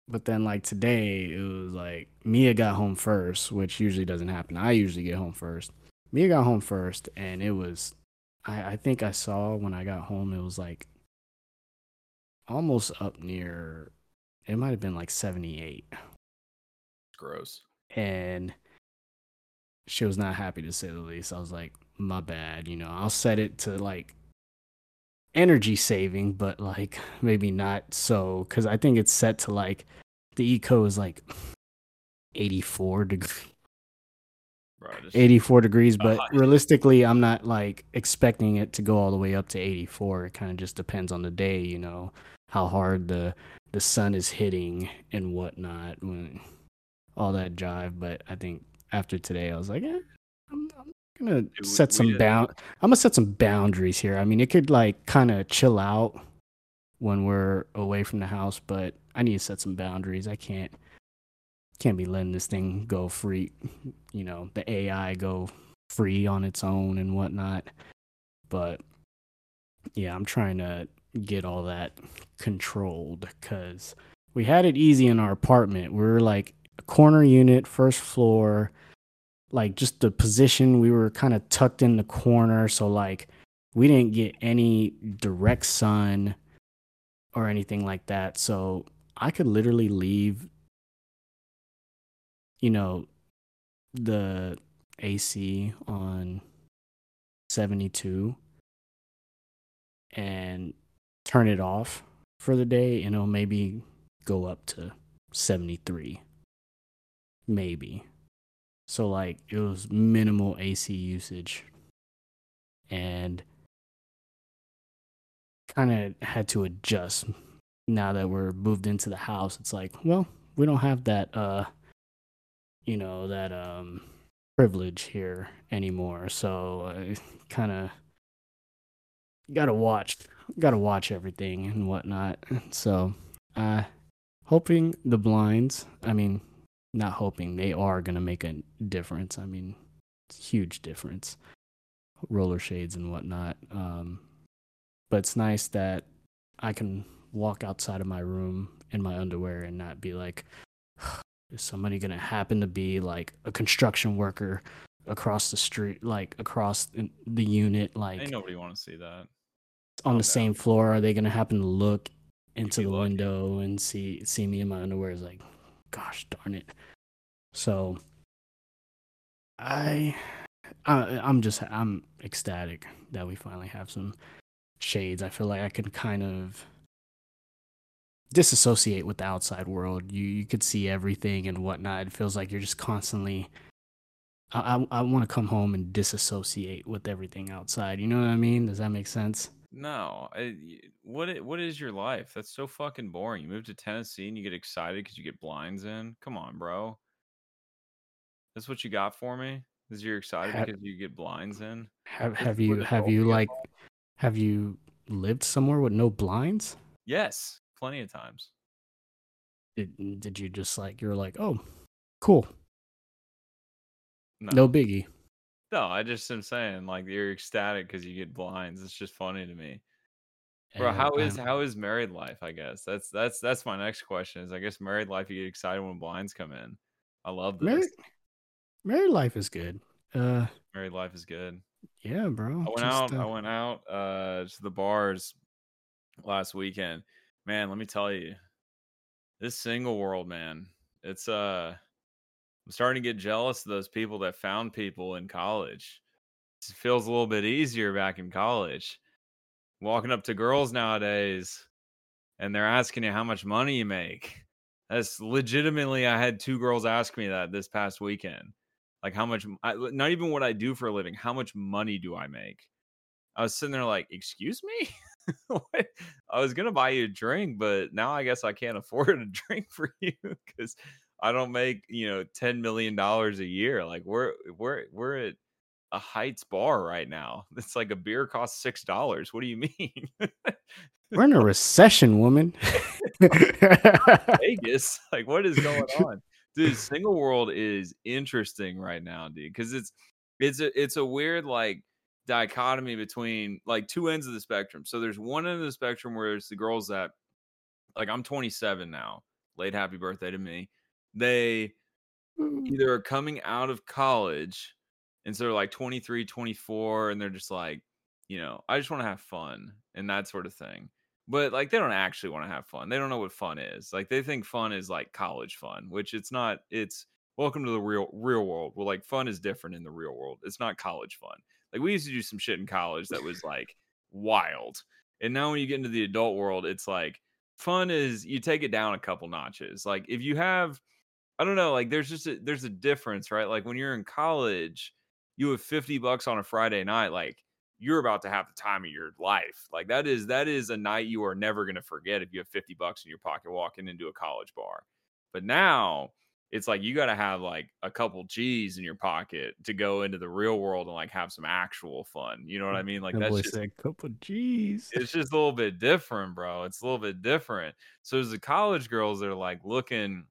but then like today it was like Mia got home first, which usually doesn't happen. I usually get home first. Mia got home first, and it was I I think I saw when I got home it was like almost up near it might have been like 78 Gross. and she was not happy to say the least. I was like, my bad, you know, I'll set it to like energy saving, but like maybe not so because I think it's set to like the eco is like 84 degrees. Bro, 84 degrees, but Uh, realistically, I'm not like expecting it to go all the way up to 84. It kind of just depends on the day, you know, how hard the the sun is hitting and whatnot, when all that jive. But I think after today, I was like, eh, I'm, I'm gonna we- set some bound. I'm gonna set some boundaries here. I mean, it could like kind of chill out when we're away from the house, but I need to set some boundaries. I can't can't be letting this thing go free, you know, the AI go free on its own and whatnot. But yeah, I'm trying to get all that controlled because we had it easy in our apartment. We were like a corner unit, first floor, like just the position. We were kind of tucked in the corner. So, like, we didn't get any direct sun or anything like that. So, I could literally leave you know, the AC on 72 and turn it off for the day and it'll maybe go up to 73. Maybe. So, like, it was minimal AC usage. And kind of had to adjust now that we're moved into the house. It's like, well, we don't have that, uh, you know that um privilege here anymore. So i kind of gotta watch gotta watch everything and whatnot. So uh hoping the blinds i mean not hoping they are gonna make a difference. I mean huge difference. Roller shades and whatnot um but it's nice that i can walk outside of my room in my underwear and not be like is somebody gonna happen to be like a construction worker across the street like across the unit like Ain't nobody want to see that. on oh, the no. same floor are they gonna happen to look into the lucky. window and see see me in my underwear is like gosh darn it so i I, I'm just I'm ecstatic that we finally have some shades. I feel like I can kind of disassociate with the outside world. You you could see everything and whatnot. It feels like you're just constantly. I I, I want to come home and disassociate with everything outside. You know what I mean? Does that make sense? No, I, what what is your life? That's so fucking boring. You move to Tennessee and you get excited because you get blinds in. Come on, bro. That's what you got for me. Is you're excited Ha- because you get blinds in? Have have you have you like have you lived somewhere with no blinds? Yes, plenty of times. Did did you just like you're like oh cool No, no biggie no. I just am saying like you're ecstatic because you get blinds. It's just funny to me, bro. how is how is married life? I guess that's that's that's my next question. Is I guess married life you get excited when blinds come in. I love this. married married life is good. Uh married life is good. yeah, bro. I went just, out. I uh, went out uh, to the bars last weekend. Man, let me tell you, this single world, man. It's uh, I'm starting to get jealous of those people that found people in college. It feels a little bit easier back in college. Walking up to girls nowadays, and they're asking you how much money you make. That's legitimately. I had two girls ask me that this past weekend. Like, how much? I, not even what I do for a living. How much money do I make? I was sitting there like, excuse me. I was gonna buy you a drink, but now I guess I can't afford a drink for you because I don't make you know ten million dollars a year. Like we're we're we're at a Heights bar right now. It's like a beer costs six dollars. What do you mean? we're in a recession, woman. Vegas, like what is going on, dude? Single world is interesting right now, dude, because it's it's a it's a weird like dichotomy between like two ends of the spectrum. So there's one end of the spectrum where it's the girls that like I'm 27 now. Late happy birthday to me. They mm. either are coming out of college and so they're like 23, 24 and they're just like, you know, I just want to have fun and that sort of thing. But like they don't actually want to have fun. They don't know what fun is. Like they think fun is like college fun, which it's not. It's welcome to the real real world. Well, like fun is different in the real world. It's not college fun. Like we used to do some shit in college that was like wild. And now when you get into the adult world, it's like fun is you take it down a couple notches. Like if you have I don't know, like there's just a, there's a difference, right? Like when you're in college, you have 50 bucks on a Friday night, like you're about to have the time of your life. Like that is that is a night you are never going to forget if you have 50 bucks in your pocket walking into a college bar. But now it's like you got to have like a couple G's in your pocket to go into the real world and like have some actual fun. You know what I mm, mean? Like that's just a couple G's. It's just a little bit different, bro. It's a little bit different. So there's the college girls that are like looking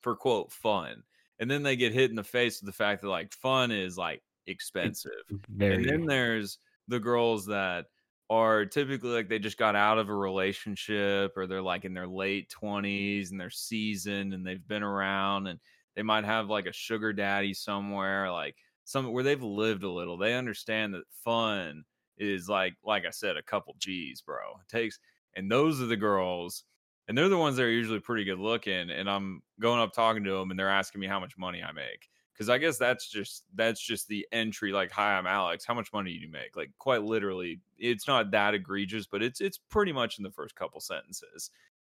for quote fun, and then they get hit in the face with the fact that like fun is like expensive. Very. And then there's the girls that are typically like they just got out of a relationship or they're like in their late 20s and they're seasoned and they've been around and they might have like a sugar daddy somewhere like some where they've lived a little. They understand that fun is like like i said a couple g's bro. It takes and those are the girls and they're the ones that are usually pretty good looking and i'm going up talking to them and they're asking me how much money i make because I guess that's just that's just the entry. Like, hi, I'm Alex. How much money do you make? Like, quite literally, it's not that egregious, but it's it's pretty much in the first couple sentences.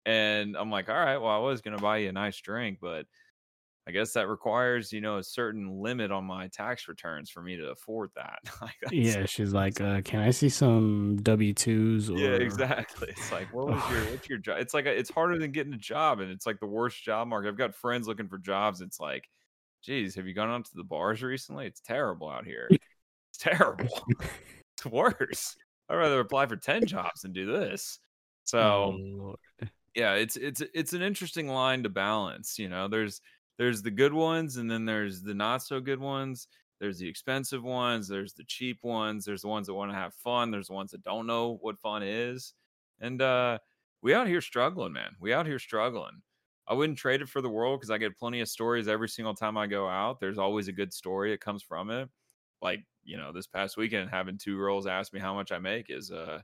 And I'm like, all right, well, I was gonna buy you a nice drink, but I guess that requires, you know, a certain limit on my tax returns for me to afford that. yeah, she's like, uh, "Can I see some W twos?" Yeah, exactly. It's like, what was your what's your job? It's like a, it's harder than getting a job, and it's like the worst job market. I've got friends looking for jobs. It's like geez, have you gone onto the bars recently? It's terrible out here. It's terrible. it's worse. I'd rather apply for 10 jobs than do this. So oh, yeah, it's it's it's an interesting line to balance. You know, there's there's the good ones and then there's the not so good ones. There's the expensive ones, there's the cheap ones, there's the ones that want to have fun, there's the ones that don't know what fun is. And uh we out here struggling, man. We out here struggling. I wouldn't trade it for the world because I get plenty of stories every single time I go out. There's always a good story that comes from it. Like, you know, this past weekend having two girls ask me how much I make is uh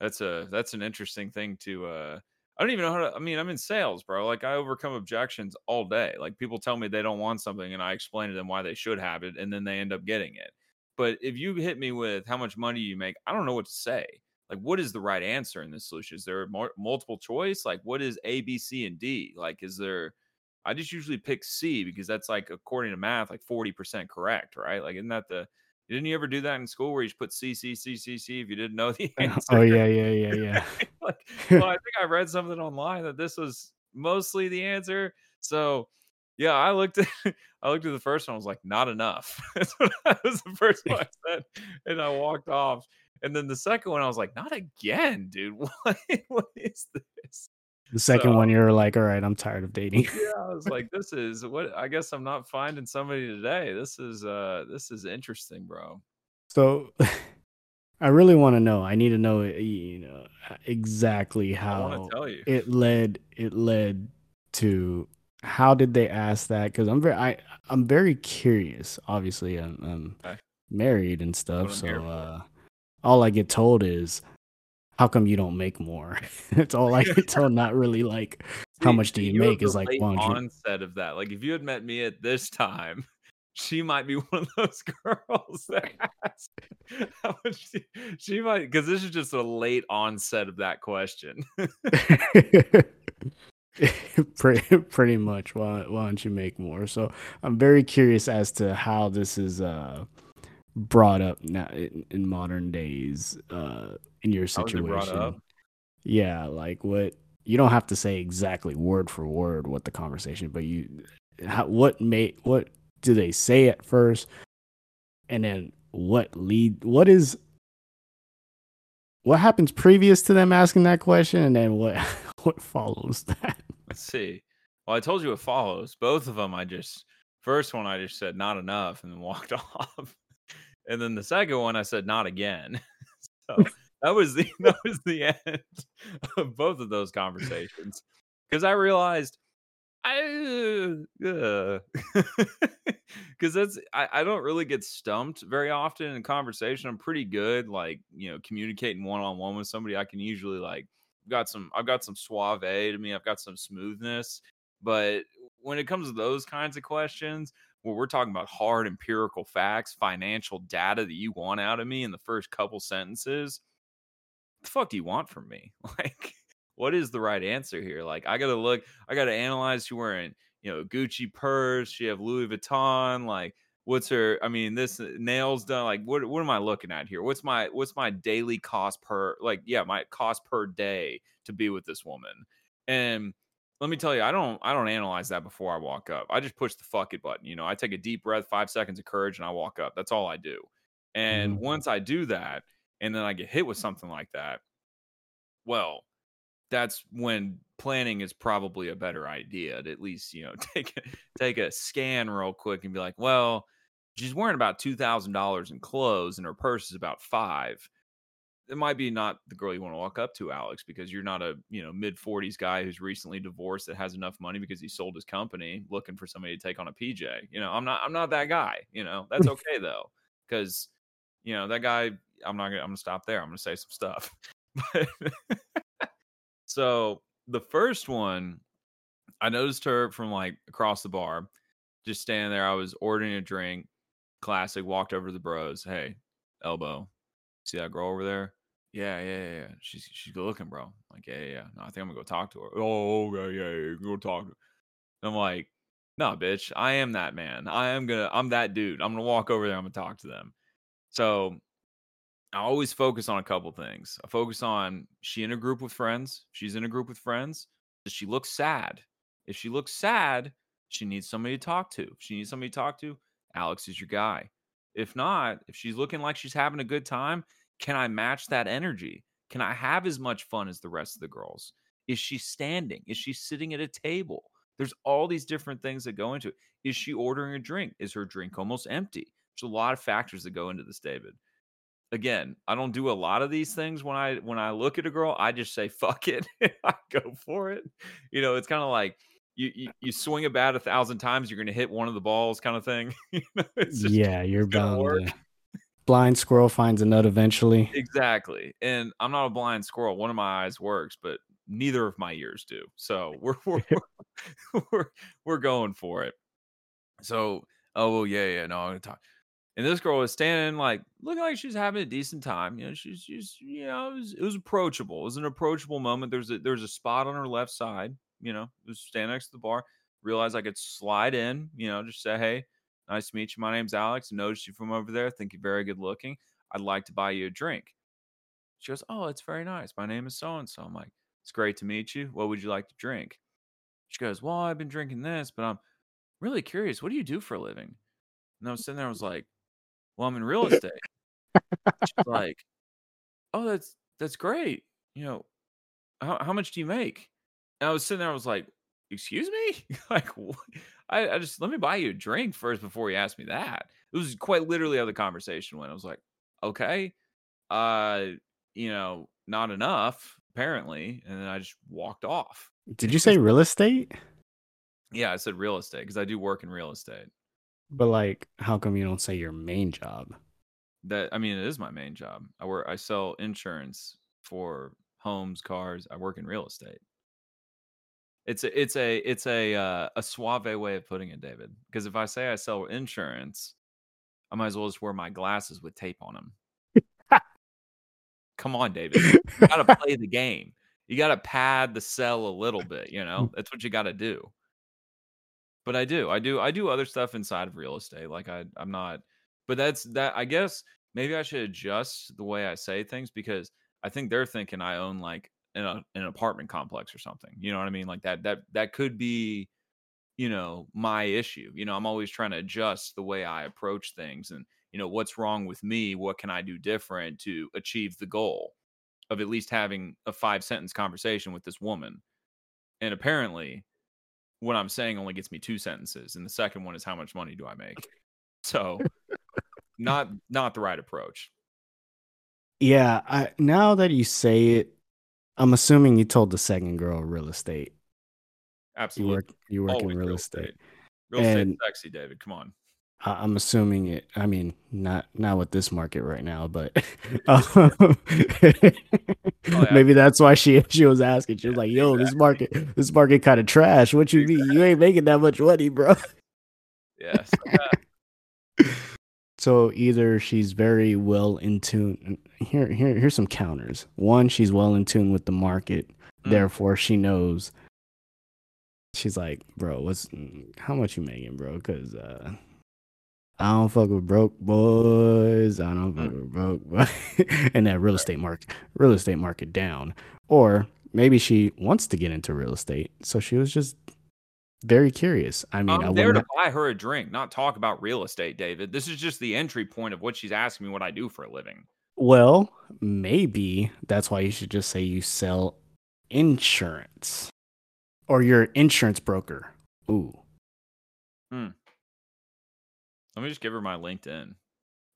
that's a that's an interesting thing to uh I don't even know how to I mean, I'm in sales, bro. Like I overcome objections all day. Like people tell me they don't want something and I explain to them why they should have it and then they end up getting it. But if you hit me with how much money you make, I don't know what to say like what is the right answer in this solution is there more, multiple choice like what is a b c and d like is there i just usually pick c because that's like according to math like 40% correct right like isn't that the didn't you ever do that in school where you just put C C C C C if you didn't know the answer? Oh yeah, yeah, yeah, yeah. like, well, I think I read something online that this was mostly the answer. So yeah, I looked at I looked at the first one. I was like, not enough. That's what that was the first one I said, and I walked off. And then the second one, I was like, not again, dude. What, what is this? The second so, one, you're like, all right, I'm tired of dating. yeah, I was like, this is what I guess I'm not finding somebody today. This is uh this is interesting, bro. So I really want to know. I need to know you know exactly how it led it led to how did they ask that? Because I'm very I I'm very curious. Obviously, I'm, I'm okay. married and stuff, so uh all I get told is, "How come you don't make more?" That's all I get told. Not really like, "How much do you, you make?" Is like one onset of that. Like if you had met me at this time, she might be one of those girls that ask how much she, she might because this is just a late onset of that question. pretty pretty much. Why why don't you make more? So I'm very curious as to how this is uh brought up now in, in modern days uh in your How was it brought situation. Yeah, like what you don't have to say exactly word for word what the conversation, but you how what made what do they say at first and then what lead what is what happens previous to them asking that question and then what what follows that? Let's see. Well, I told you it follows. Both of them, I just first one I just said not enough and then walked off, and then the second one I said not again. so that was the that was the end of both of those conversations because I realized I uh, because that's I, I don't really get stumped very often in conversation. I'm pretty good, like you know, communicating one on one with somebody. I can usually like got some I've got some suave to me. I've got some smoothness. But when it comes to those kinds of questions, where we're talking about hard empirical facts, financial data that you want out of me in the first couple sentences, What the fuck do you want from me? Like, what is the right answer here? Like, I gotta look, I gotta analyze you wearing, you know, Gucci purse, she have Louis Vuitton, like what's her i mean this uh, nails done like what what am i looking at here what's my what's my daily cost per like yeah my cost per day to be with this woman and let me tell you i don't i don't analyze that before i walk up. I just push the fuck it button you know? I take a deep breath five seconds of courage and i walk up. That's all i do. And Mhm. once i do that and then i get hit with something like that well that's when planning is probably a better idea to at least you know take a, take a scan real quick and be like well she's wearing about two thousand dollars in clothes and her purse is about five it might be not the girl you want to walk up to alex because you're not a you know mid 40s guy who's recently divorced that has enough money because he sold his company looking for somebody to take on a pj you know i'm not i'm not that guy you know that's okay though because you know that guy i'm not gonna i'm gonna stop there i'm gonna say some stuff so the first one, I noticed her from like across the bar, just standing there. I was ordering a drink, classic. Walked over to the bros. Hey, elbow, see that girl over there? Yeah, yeah, yeah. yeah. She's she's good looking, bro. Like, yeah, yeah, yeah. No, I think I'm gonna go talk to her. Oh, okay, yeah, yeah. Go talk. to her." I'm like, no, bitch. I am that man. I am gonna. I'm that dude. I'm gonna walk over there. I'm gonna talk to them. So I always focus on a couple things. I focus on she in a group with friends. She's in a group with friends. Does she look sad? If she looks sad, she needs somebody to talk to. If she needs somebody to talk to, Alex is your guy. If not, if she's looking like she's having a good time, can I match that energy? Can I have as much fun as the rest of the girls? Is she standing? Is she sitting at a table? There's all these different things that go into it. Is she ordering a drink? Is her drink almost empty? There's a lot of factors that go into this, David again, I don't do a lot of these things when I when I look at a girl. I just say fuck it, I go for it. You know, it's kind of like you, you you swing a bat a thousand times, you're going to hit one of the balls, kind of thing. you know, it's just yeah, you're gonna bound work. to blind squirrel finds a nut eventually. exactly. And I'm not a blind squirrel. One of my eyes works, but neither of my ears do. So we're we're we're, we're going for it. So oh well, yeah, yeah. No, I'm gonna talk. And this girl was standing like looking like she's having a decent time. You know, she's she's you know, it was it was approachable. It was an approachable moment. There's a there's a spot on her left side, you know, was standing next to the bar. Realized I could slide in, you know, just say, Hey, nice to meet you. My name's Alex. I Noticed you from over there. Think you're very good looking. I'd like to buy you a drink. She goes, Oh, it's very nice. My name is so and so. I'm like, It's great to meet you. What would you like to drink? She goes, Well, I've been drinking this, but I'm really curious. What do you do for a living? And I was sitting there, I was like, Well, I'm in real estate. She's like, Oh, that's that's great. You know, how, how much do you make? And I was sitting there, I was like, Excuse me? like, what? I, I just let me buy you a drink first before you ask me that. It was quite literally how the conversation went. I was like, Okay, uh, you know, not enough, apparently. And then I just walked off. Did you say real estate? Yeah, I said real estate because I do work in real estate. But like, how come you don't say your main job? That I mean, it is my main job. I work. I sell insurance for homes, cars. I work in real estate. It's a it's a it's a uh, a suave way of putting it, David. Because if I say I sell insurance, I might as well just wear my glasses with tape on them. Come on, David. You gotta play the game. You got to pad the sell a little bit, you know? That's what you got to do. But I do. I do I do other stuff inside of real estate. Like I I'm not but that's that I guess maybe I should adjust the way I say things because I think they're thinking I own like an, an apartment complex or something. You know what I mean? Like that that that could be you know my issue. You know, I'm always trying to adjust the way I approach things and you know what's wrong with me, what can I do different to achieve the goal of at least having a five sentence conversation with this woman. And apparently what I'm saying only gets me two sentences, and the second one is how much money do I make? So, not not the right approach. Yeah, I now that you say it, I'm assuming you told the second girl real estate. Absolutely, you work you work Always in real, real estate. estate. Real estate sexy, David. Come on. I'm assuming it. I mean, not not with this market right now, but um, oh, yeah. maybe that's why she she was asking. She was like, "Yo, exactly. this market this market kind of trash. What you exactly. mean? You ain't making that much money, bro." Yes. so either she's very well in tune. Here, here, here's some counters. One, she's well in tune with the market, mm. therefore she knows. She's like, "Bro, what's how much you making, bro?" Because uh, I don't fuck with broke boys. I don't fuck mm. with broke boys. and that real estate market, real estate market down. Or maybe she wants to get into real estate, so she was just very curious. I mean, I'm I there to buy her a drink, not talk about real estate, David. This is just the entry point of what she's asking me what I do for a living. Well, maybe that's why you should just say you sell insurance or you're an insurance broker. Ooh. Hmm. Let me just give her my LinkedIn.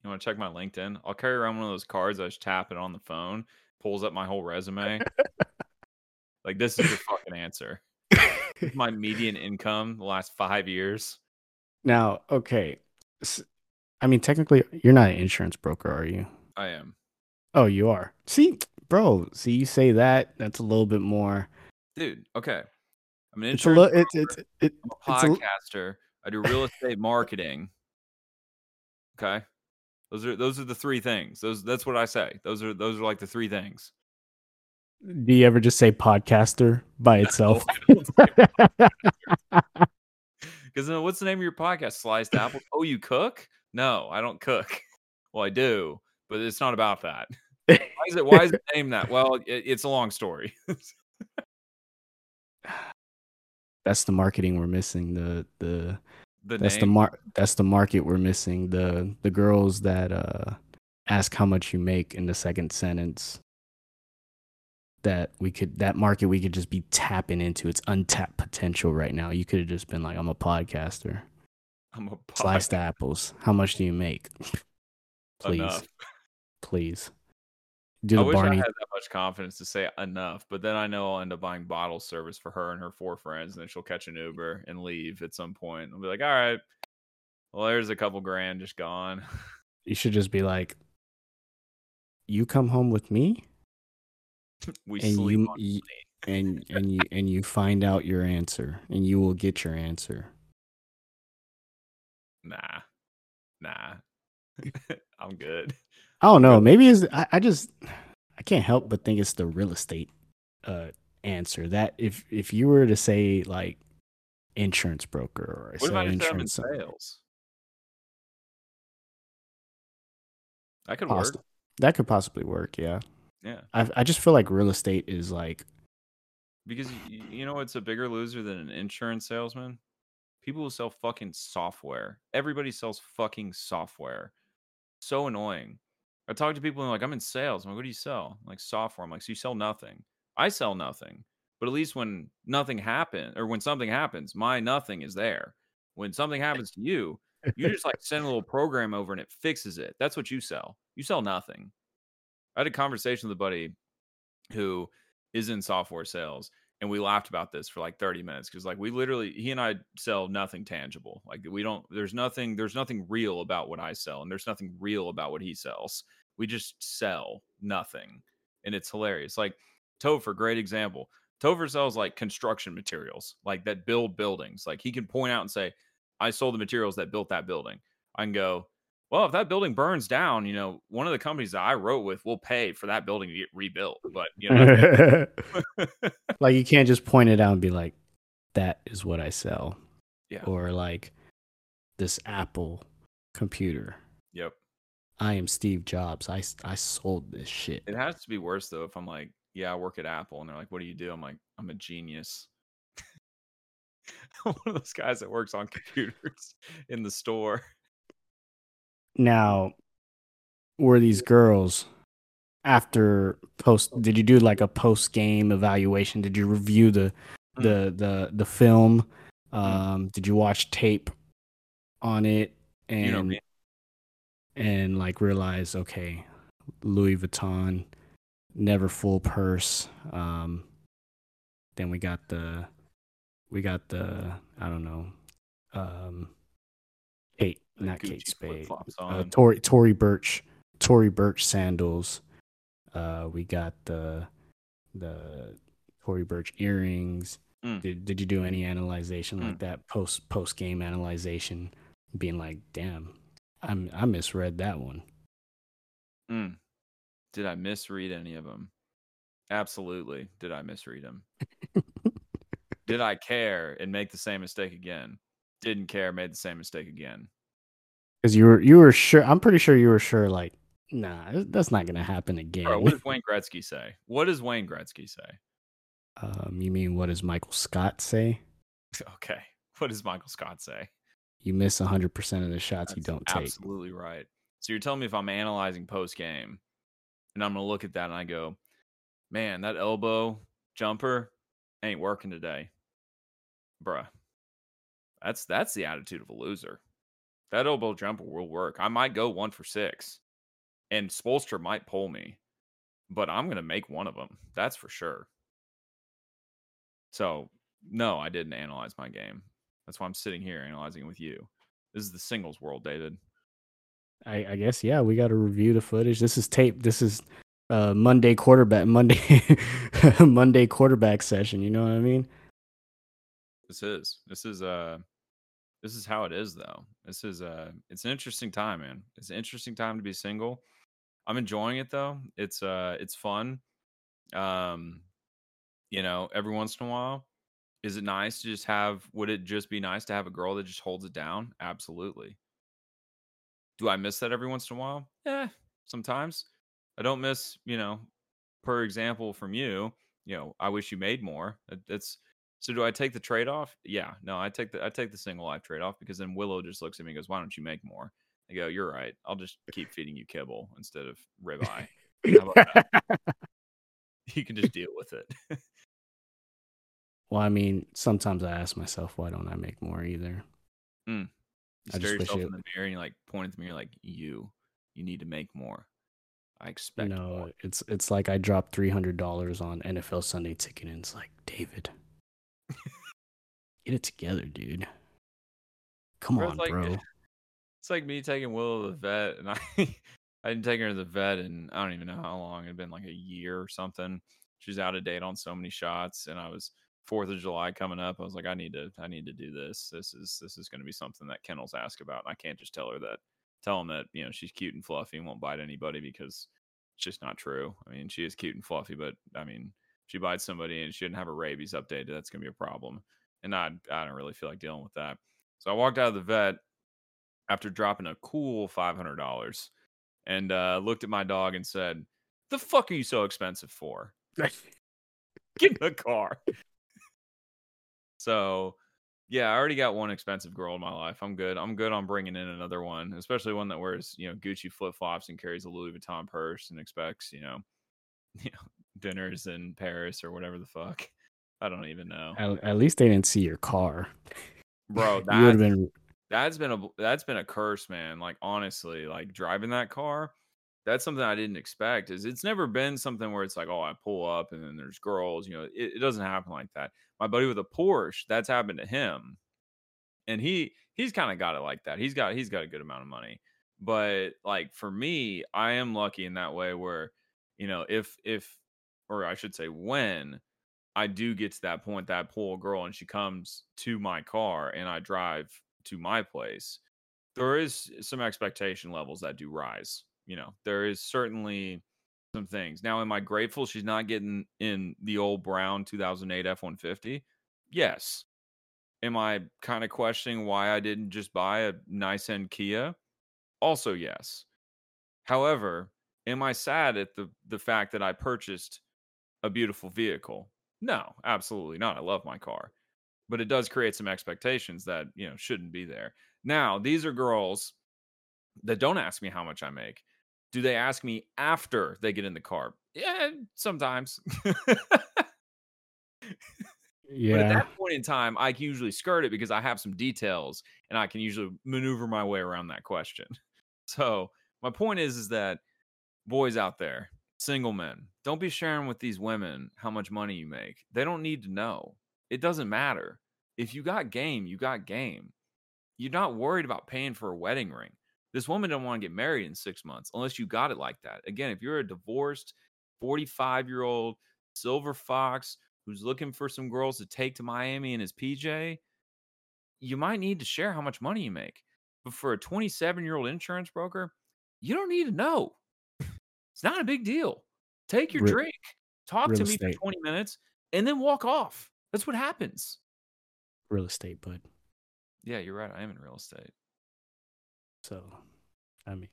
You want to check my LinkedIn? I'll carry around one of those cards. I just tap it on the phone, pulls up my whole resume. like this is your fucking answer. My median income the last five years. Now, okay. I mean, technically, you're not an insurance broker, are you? I am. Oh, you are. See, bro. See, you say that. That's a little bit more. Dude, okay. I'm an insurance. It's a, li- it's, it's, it, I'm a podcaster. A, I do real estate marketing. Okay. Those are those are the three things. Those that's what I say. Those are those are like the three things. Do you ever just say podcaster by itself? Because what's the name of your podcast? Sliced apples. Oh, you cook? No, I don't cook. Well, I do, but it's not about that. Why is it? Why is it named that? Well, it, it's a long story. That's the marketing we're missing. The the the that's name. the mar that's the market we're missing. The the girls that uh ask how much you make in the second sentence. That we could that market we could just be tapping into its untapped potential right now. You could have just been like, I'm a podcaster. I'm a pod- sliced apples. How much do you make? Please. Enough. Please. Do I wish Barney. I had that much confidence to say enough, but then I know I'll end up buying bottle service for her and her four friends, and then she'll catch an Uber and leave at some point. I'll be like, all right, well, there's a couple grand just gone. You should just be like, you come home with me. we and sleep you, and and you and you find out your answer, and you will get your answer. Nah, nah, I'm good. I don't know. Maybe it's I, I just I can't help but think it's the real estate uh answer. That if if you were to say like insurance broker or what say insurance sales, that could work. That could possibly work. Yeah. Yeah. I I just feel like real estate is like because you, you know it's a bigger loser than an insurance salesman. People who sell fucking software. Everybody sells fucking software. So annoying. I talk to people and like, I'm in sales. I'm like, what do you sell? I'm like software. I'm like, so you sell nothing. I sell nothing. But at least when nothing happens or when something happens, my nothing is there. When something happens to you, you just like send a little program over and it fixes it. That's what you sell. You sell nothing. I had a conversation with a buddy who is in software sales and we laughed about this for like 30 minutes because like we literally he and i sell nothing tangible like we don't there's nothing there's nothing real about what i sell and there's nothing real about what he sells we just sell nothing. And it's hilarious. Like Topher, great example. Topher sells like construction materials, like that build buildings. Like he can point out and say, I sold the materials that built that building. I can go, well, if that building burns down, you know, one of the companies that I wrote with will pay for that building to get rebuilt. But you know, like you can't just point it out and be like, "That is what I sell," yeah, or like this Apple computer. yep. I am Steve Jobs. I I sold this shit. It has to be worse though if I'm like, yeah, I work at Apple, and they're like, what do you do? I'm like, I'm a genius. I'm one of those guys that works on computers in the store. Now, were these girls after post? Did you do like a post game evaluation? Did you review the Mm. the the the film? Um, did you watch tape on it and You know me. and like realize okay, Louis Vuitton, never full purse. Um, then we got the we got the I don't know, um, Not Kate Spade, uh. Tory Tory Burch, Tory Burch sandals. Uh, we got the the Tory Burch earrings. Mm. Did Did you do any analyzation like Mm. that post post game analyzation, being like, damn, I'm I misread that one. Mm. Did I misread any of them? Absolutely. Did I misread them? Did I care and make the same mistake again? Didn't care, made the same mistake again. Because you were you were sure. I'm pretty sure you were sure. Like, nah, that's not gonna happen again. Bro, what does Wayne Gretzky say? What does Wayne Gretzky say? um, you mean what does Michael Scott say? Okay. What does Michael Scott say? You miss 100 percent of the shots you don't take. Absolutely right. So you're telling me if I'm analyzing post game and I'm going to look at that and I go, man, that elbow jumper ain't working today. Bruh. That's that's the attitude of a loser. That elbow jumper will work. I might go one for six, and Spoelstra might pull me, but I'm going to make one of them. That's for sure. So, no, I didn't analyze my game. That's why I'm sitting here analyzing it with you. This is the singles world, David. I, I guess yeah. We got to review the footage. This is tape. This is uh, Monday quarterback Monday Monday quarterback session. You know what I mean? This is this is uh this is how it is though. This is uh it's an interesting time, man. It's an interesting time to be single. I'm enjoying it though. It's uh it's fun. Um you know, every once in a while. Is it nice to just have would it just be nice to have a girl that just holds it down? Absolutely. Do I miss that every once in a while? Yeah, sometimes. I don't miss, you know, per example from you, you know, I wish you made more. That- That's so do I take the trade off? Yeah, no, I take the I take the single life trade off because then Willow just looks at me and goes, "Why don't you make more?" I go, "You're right. I'll just keep feeding you kibble instead of ribeye. How about that? You can just deal with it." well, I mean, sometimes I ask myself, why don't I make more either? Mm. You I stare just wish yourself it- in the mirror and you like point at the mirror like, "You, you need to make more." I expect no, more. it's it's like I dropped three hundred dollars on NFL Sunday Ticket, and it's like David, get it together, dude. Come Bro, on, it's like- bro. It's like me taking Willow to the vet, and I I didn't take her to the vet, and I don't even know how long. It'd been like a year or something. She's out of date on so many shots, and I was Fourth of July coming up. I was like, I need to I need to do this. This is this is going to be something that kennels ask about, and I can't just tell her that. Tell them that you know she's cute and fluffy and won't bite anybody because it's just not true. I mean, she is cute and fluffy, but I mean, she bites somebody and she didn't have her rabies updated. That's going to be a problem, and I I don't really feel like dealing with that. So I walked out of the vet after dropping a cool five hundred dollars, and uh, looked at my dog and said, "The fuck are you so expensive for? Get in the car." so, yeah, I already got one expensive girl in my life. I'm good. I'm good on bringing in another one, especially one that wears you know Gucci flip flops and carries a Louis Vuitton purse and expects you know, you know dinners in Paris or whatever the fuck. I don't even know, At, at least they didn't see your car. bro. you would That have been that's been a that's been a curse, man. Like honestly, like driving that car, that's something I didn't expect. Is it's never been something where it's like, oh, I pull up and then there's girls. You know, it, it doesn't happen like that. My buddy with a Porsche, that's happened to him, and he he's kind of got it like that. He's got he's got a good amount of money, but like for me, I am lucky in that way where you know if if or I should say when I do get to that point that a girl and she comes to my car and I drive to my place, there is some expectation levels that do rise. You know, there is certainly some things. Now, am I grateful she's not getting in the old brown 2008 F 150? Yes. Am I kind of questioning why I didn't just buy a nice end Kia? Also, yes. However, am I sad at the the fact that I purchased a beautiful vehicle? No, absolutely not. I love my car. But it does create some expectations that, you know, shouldn't be there. Now, these are girls that don't ask me how much I make. Do they ask me after they get in the car? Yeah, sometimes. Yeah. But at that point in time, I can usually skirt it because I have some details and I can usually maneuver my way around that question. So my point is, is that boys out there, single men, don't be sharing with these women how much money you make. They don't need to know. It doesn't matter. If you got game, you got game. You're not worried about paying for a wedding ring. This woman don't want to get married in six months unless you got it like that. Again, if you're a divorced 45 year old silver fox who's looking for some girls to take to Miami in his PJ, you might need to share how much money you make. But for a 27 year old insurance broker, you don't need to know. It's not a big deal. Take your Re- drink, talk to me estate. for 20 minutes, and then walk off. That's what happens. Real estate, bud. Yeah, you're right. I am in real estate. So, I mean,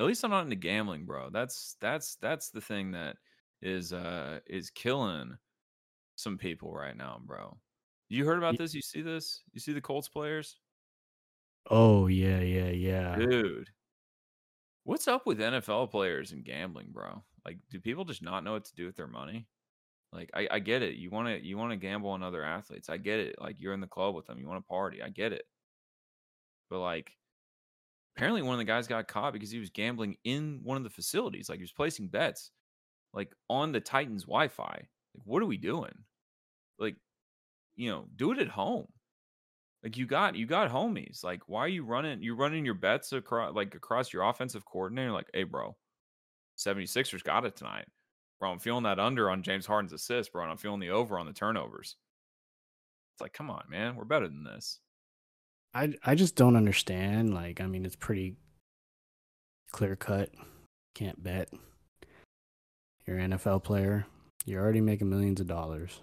At least I'm not into gambling, bro. That's that's that's the thing that is uh is killing some people right now, bro. You heard about this? You see this? You see the Colts players? oh yeah, yeah, yeah. Dude. What's up with NFL players and gambling, bro? Like, do people just not know what to do with their money? Like, I, I get it. You want to you want to gamble on other athletes. I get it. Like, you're in the club with them. You want to party. I get it. But like, apparently, one of the guys got caught because he was gambling in one of the facilities. Like, he was placing bets, like on the Titans Wi-Fi. Like, what are we doing? Like, you know, do it at home. Like you got you got homies. Like why are you running you're running your bets across like across your offensive coordinator like, "Hey bro, 76ers got it tonight." Bro, I'm feeling that under on James Harden's assist, bro, and I'm feeling the over on the turnovers. It's like, "Come on, man. We're better than this." I I just don't understand. Like, I mean, it's pretty clear cut. Can't bet. You're an NFL player. You're already making millions of dollars.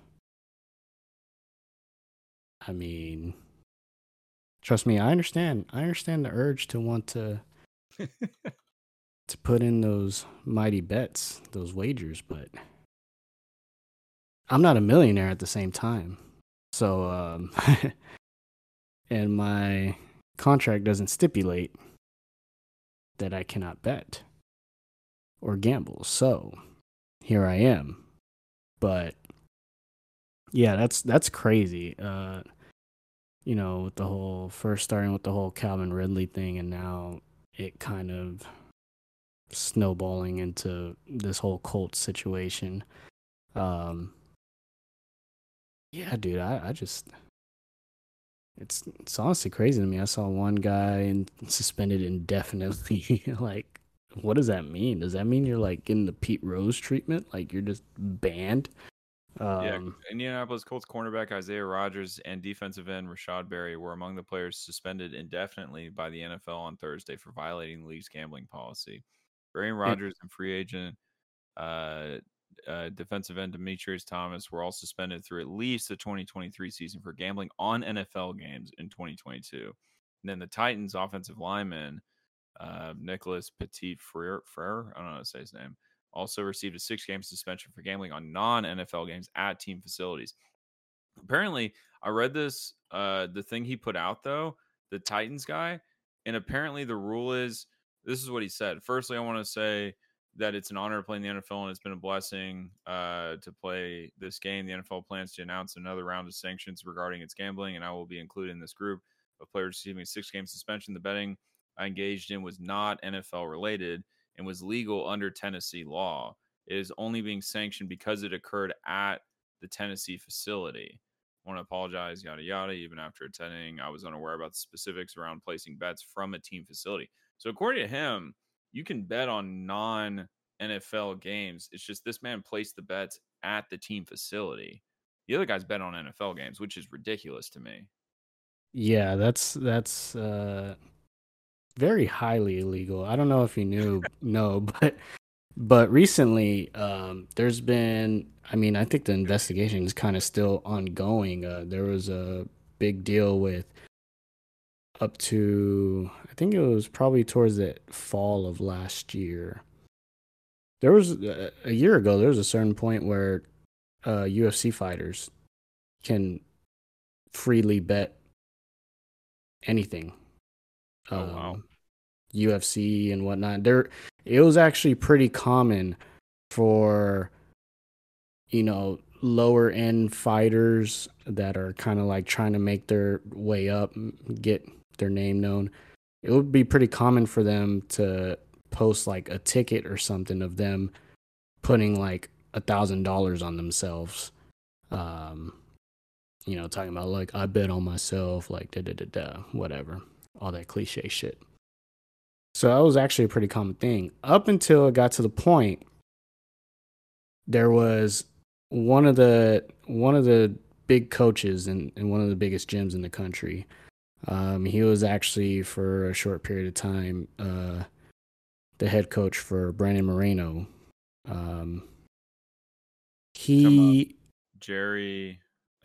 I mean, trust me, I understand. I understand the urge to want to to put in those mighty bets, those wagers, but I'm not a millionaire at the same time. So, um, and my contract doesn't stipulate that I cannot bet or gamble. So, here I am. But yeah, that's that's crazy. Uh you know, with the whole first starting with the whole Calvin Ridley thing and now it kind of snowballing into this whole cult situation. Um yeah, dude, I, I just it's it's honestly crazy to me. I saw one guy and suspended indefinitely. like, what does that mean? Does that mean you're like getting the Pete Rose treatment? Like you're just banned? Yeah, Um, Indianapolis Colts cornerback Isaiah Rodgers and defensive end Rashod Berry were among the players suspended indefinitely by the NFL on Thursday for violating the league's gambling policy. Berry and Rogers and free agent uh, uh, defensive end Demetrius Thomas were all suspended through at least the 2023 season for gambling on NFL games in 2022. And then the Titans offensive lineman uh, Nicholas Petit Frere, Frere, I don't know how to say his name, also received a six game suspension for gambling on non NFL games at team facilities. Apparently, I read this, uh, the thing he put out though, the Titans guy, and apparently the rule is this is what he said. Firstly, I want to say that it's an honor to play in the NFL and it's been a blessing uh, to play this game. The NFL plans to announce another round of sanctions regarding its gambling, and I will be included in this group of players receiving a six game suspension. The betting I engaged in was not NFL related and was legal under Tennessee law. It is only being sanctioned because it occurred at the Tennessee facility. I want to apologize, yada yada. Even after attending, I was unaware about the specifics around placing bets from a team facility. So, according to him, you can bet on non NFL games. It's just this man placed the bets at the team facility. The other guys bet on NFL games, which is ridiculous to me. Yeah, that's that's uh very highly illegal. I don't know if you knew, no, but but recently um there's been I mean, I think the investigation is kind of still ongoing. Uh there was a big deal with up to I think it was probably towards the fall of last year. There was uh, a year ago there was a certain point where uh UFC fighters can freely bet anything. Oh, wow. Um, UFC and whatnot. There, it was actually pretty common for, you know, lower end fighters that are kind of like trying to make their way up, get their name known. It would be pretty common for them to post like a ticket or something of them putting like a thousand dollars on themselves. Um, you know, talking about like I bet on myself, like da da da da, whatever, all that cliche shit. So that was actually a pretty common thing up until it got to the point there was one of the one of the big coaches in, in one of the biggest gyms in the country. Um, he was actually for a short period of time uh, the head coach for Brandon Moreno. Um, he Jerry.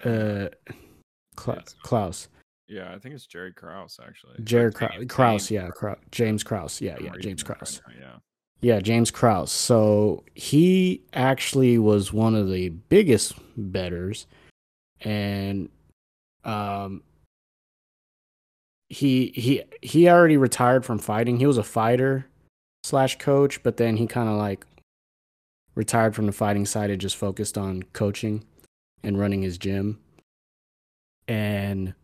uh Kla- Klaus. Yeah, I think it's Jerry Krause actually. Jerry Or Krau- James- Krause, James yeah, Krau- James Krause, yeah, yeah, James it right Krause, now, yeah. yeah, James Krause. So he actually was one of the biggest betters, and um, he he he already retired from fighting. He was a fighter slash coach, but then he kind of like retired from the fighting side and just focused on coaching and running his gym. And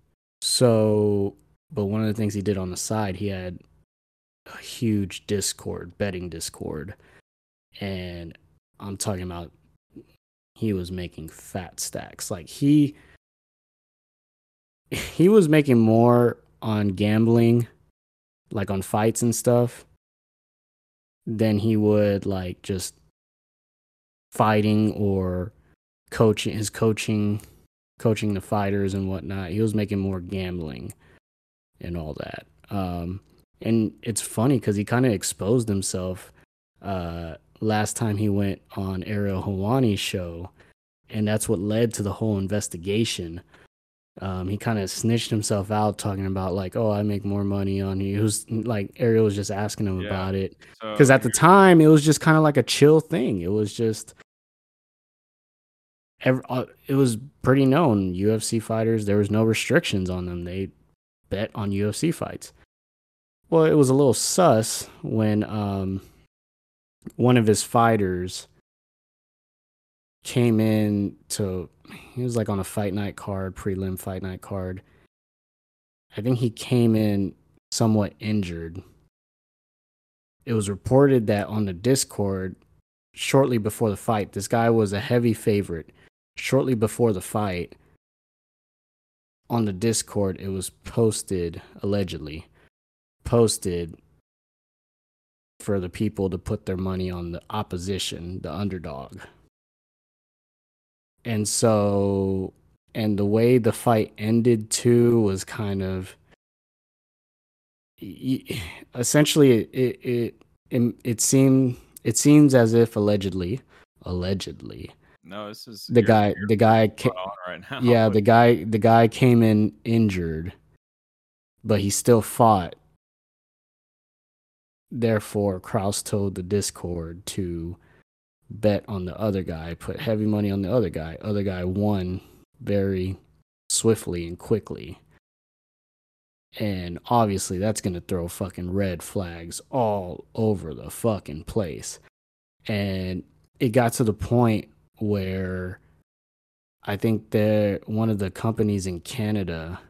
so, but one of the things he did on the side, he had a huge Discord, betting Discord. And I'm talking about he was making fat stacks. Like he he was making more on gambling, like on fights and stuff, than he would like just fighting or coaching his coaching coaching the fighters and whatnot. He was making more gambling and all that. Um, and it's funny because he kind of exposed himself uh, last time he went on Ariel Helwani's show, and that's what led to the whole investigation. Um, he kind of snitched himself out, talking about like, "Oh, I make more money on you." Was like Ariel was just asking him Yeah. about it So because at the time it was just kind of like a chill thing. It was just, ev uh, it was pretty known. UFC fighters, there was no restrictions on them. They bet on UFC fights. Well, it was a little sus when um, one of his fighters came in to. He was like on a fight night card, prelim fight night card. I think he came in somewhat injured it was reported that on the Discord, shortly before the fight, this guy was a heavy favorite. Shortly before the fight, on the Discord, it was posted, allegedly, posted for the people to put their money on the opposition, the underdog. And so, and the way the fight ended too was kind of essentially it it it, it, it seemed it seems as if allegedly allegedly no, this is the guy the guy ca- on right now. yeah the guy the guy came in injured but he still fought. Therefore Krause told the discord to bet on the other guy put heavy money on the other guy. Other guy won very swiftly and quickly. And obviously that's going to throw fucking red flags all over the fucking place. And it got to the point where I think that one of the companies in Canada,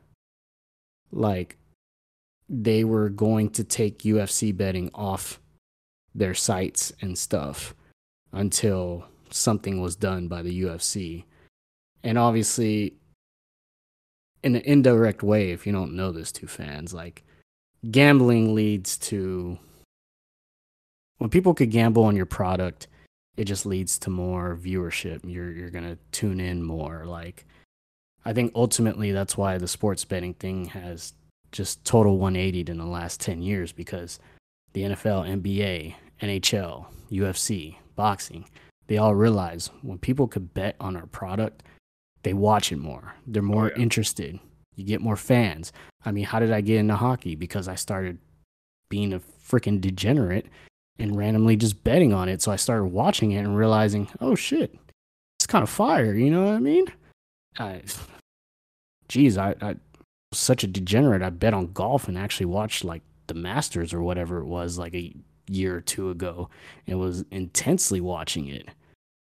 like, they were going to take UFC betting off their sites and stuff until something was done by the UFC. And obviously, in an indirect way, if you don't know this, two fans, like, gambling leads to when people could gamble on your product it just leads to more viewership. You're you're gonna tune in more. Like I think ultimately that's why the sports betting thing has just total 180 in the last 10 years because the NFL, NBA, NHL, UFC, boxing, they all realize when people could bet on our product, they watch it more. They're more oh, yeah. interested. You get more fans. I mean, how did I get into hockey? Because I started being a freaking degenerate and randomly just betting on it. So I started watching it and realizing, oh shit, it's kind of fire. You know what I mean? I, geez, I, I such a degenerate. I bet on golf and actually watched like the Masters or whatever it was like a year or two ago and was intensely watching it.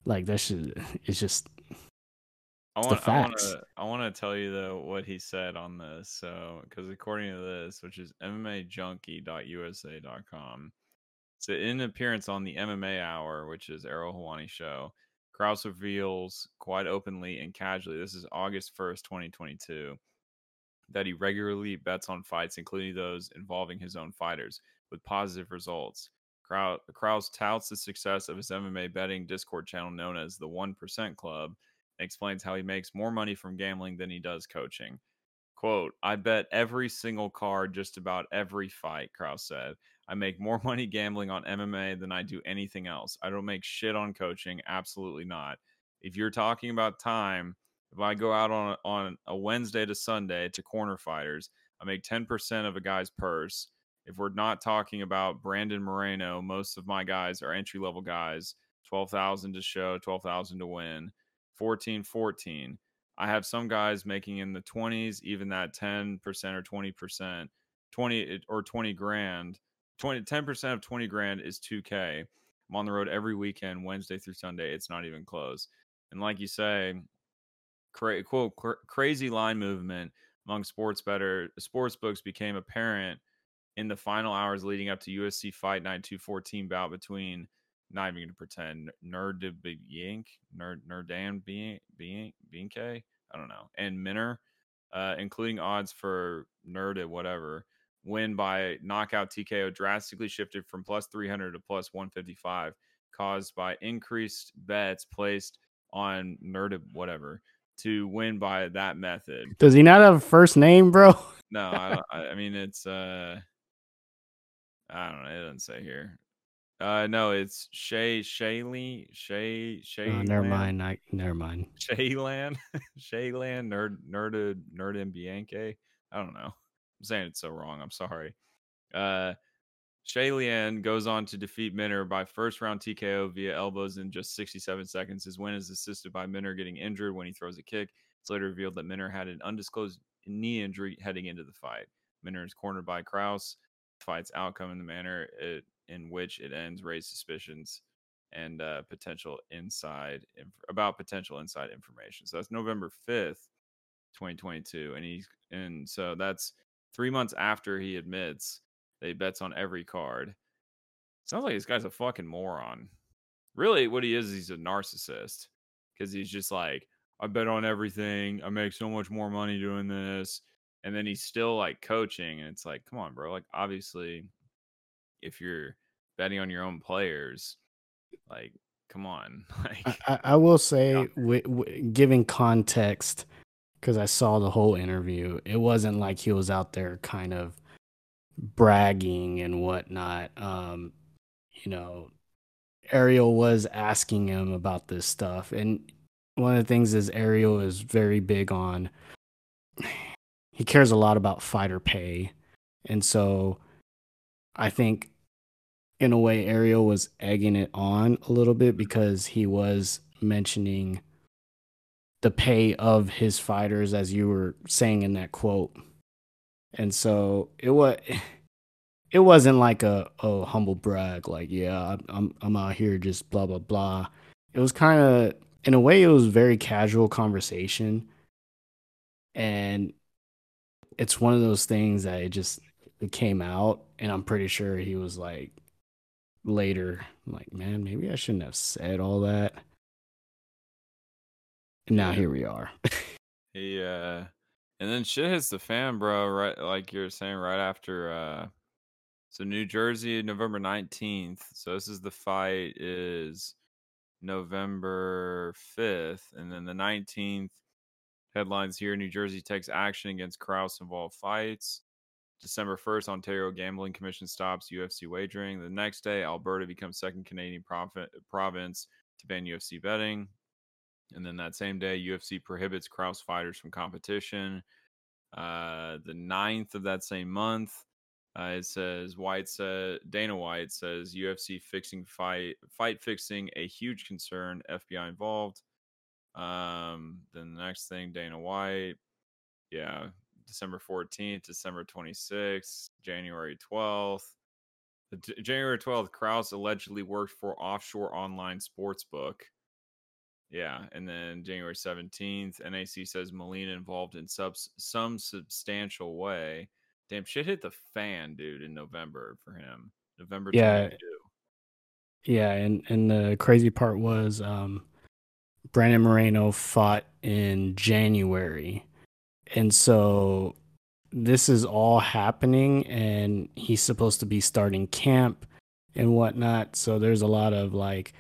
Like that should it's just I want, I want to I want to tell you though what he said on this. So because according to this, which is MMAJunkie.usa.com, so in an appearance on the MMA Hour, which is Ariel Helwani show, Krause reveals quite openly and casually. This is August first, twenty twenty two that he regularly bets on fights, including those involving his own fighters, with positive results. Krause touts the success of his MMA betting Discord channel known as the 1% Club and explains how he makes more money from gambling than he does coaching. Quote, I bet every single card just about every fight, Krause said. I make more money gambling on MMA than I do anything else. I don't make shit on coaching. Absolutely not. If you're talking about time, if I go out on on a Wednesday to Sunday to corner fighters, I make 10% of a guy's purse. If we're not talking about Brandon Moreno, most of my guys are entry level guys. 12,000 to show, 12,000 to win. 14 14. I have some guys making in the 20s, even that 10% or 20%, 20 or 20 grand. 20 10% of 20 grand is 2k. I'm on the road every weekend, Wednesday through Sunday. It's not even close. And like you say, cra- quote cr- crazy line movement among sports better sports books became apparent in the final hours leading up to UFC Fight Night 214 bout between not even gonna pretend Nerd Yank Nerd Nerdan being being Binke I don't know and Minner, uh, including odds for Nerd at whatever win by knockout TKO drastically shifted from plus 300 to plus 155 caused by increased bets placed on Nerd whatever to win by that method. Does he not have a first name, bro? no, I, I, mean it's uh, I don't know. It doesn't say here. Uh, no, it's Shay Shayley Shay Shay. Oh, never mind. I never mind. Shayland, Shayland, Nerd Nerd Nerd and Bianche. I don't know. I'm saying it so wrong. I'm sorry. Uh, Shaylian goes on to defeat Minner by first round TKO via elbows in just 67 seconds. His win is assisted by Minner getting injured when he throws a kick. It's later revealed that Minner had an undisclosed knee injury heading into the fight. Minner is cornered by Krause. fight's outcome in the manner it, in which it ends raised suspicions and uh, potential inside inf- about potential inside information. So that's November 5th, 2022, and he's and so that's three months after he admits that he bets on every card. Sounds like this guy's a fucking moron. Really, what he is, he's a narcissist because he's just like, I bet on everything. I make so much more money doing this. And then he's still like coaching. And it's like, come on, bro. Like, obviously, if you're betting on your own players, like, come on. Like, I, I will say, yeah. w- w- giving context, because I saw the whole interview, it wasn't like he was out there kind of bragging and whatnot. Um, you know, Ariel was asking him about this stuff, and one of the things is Ariel is very big on. He cares a lot about fighter pay, and so I think, in a way, Ariel was egging it on a little bit because he was mentioning the pay of his fighters, as you were saying in that quote. And so it was it wasn't like a, a humble brag like yeah i'm i'm out here just blah blah blah. It was kind of in a way it was very casual conversation. And it's one of those things that it just it came out and i'm pretty sure he was like later like man maybe i shouldn't have said all that and now here we are he uh and then shit hits the fan, bro. Right, like you're saying, right after. uh So New Jersey, November nineteenth. So this is the fight is November fifth, and then the nineteenth Headlines here New Jersey takes action against Krause involved fights. December 1st, Ontario Gambling Commission stops UFC wagering. The next day, Alberta becomes second Canadian province to ban UFC betting. And then that same day, UFC prohibits Krause fighters from competition. Uh, the 9th of that same month, uh, it says White said Dana White says UFC fixing fight fight fixing a huge concern. FBI involved. Um, then the next thing, Dana White, yeah, December 14th, December 26th, January 12th. The, January 12th, Krause allegedly worked for offshore online sports book. Yeah, and then January 17th, NAC says Molina involved in subs- some substantial way. Damn, shit hit the fan, dude, in November for him. November yeah. Yeah, and and the crazy part was um Brandon Moreno fought in January. And so this is all happening and he's supposed to be starting camp and whatnot. So there's a lot of like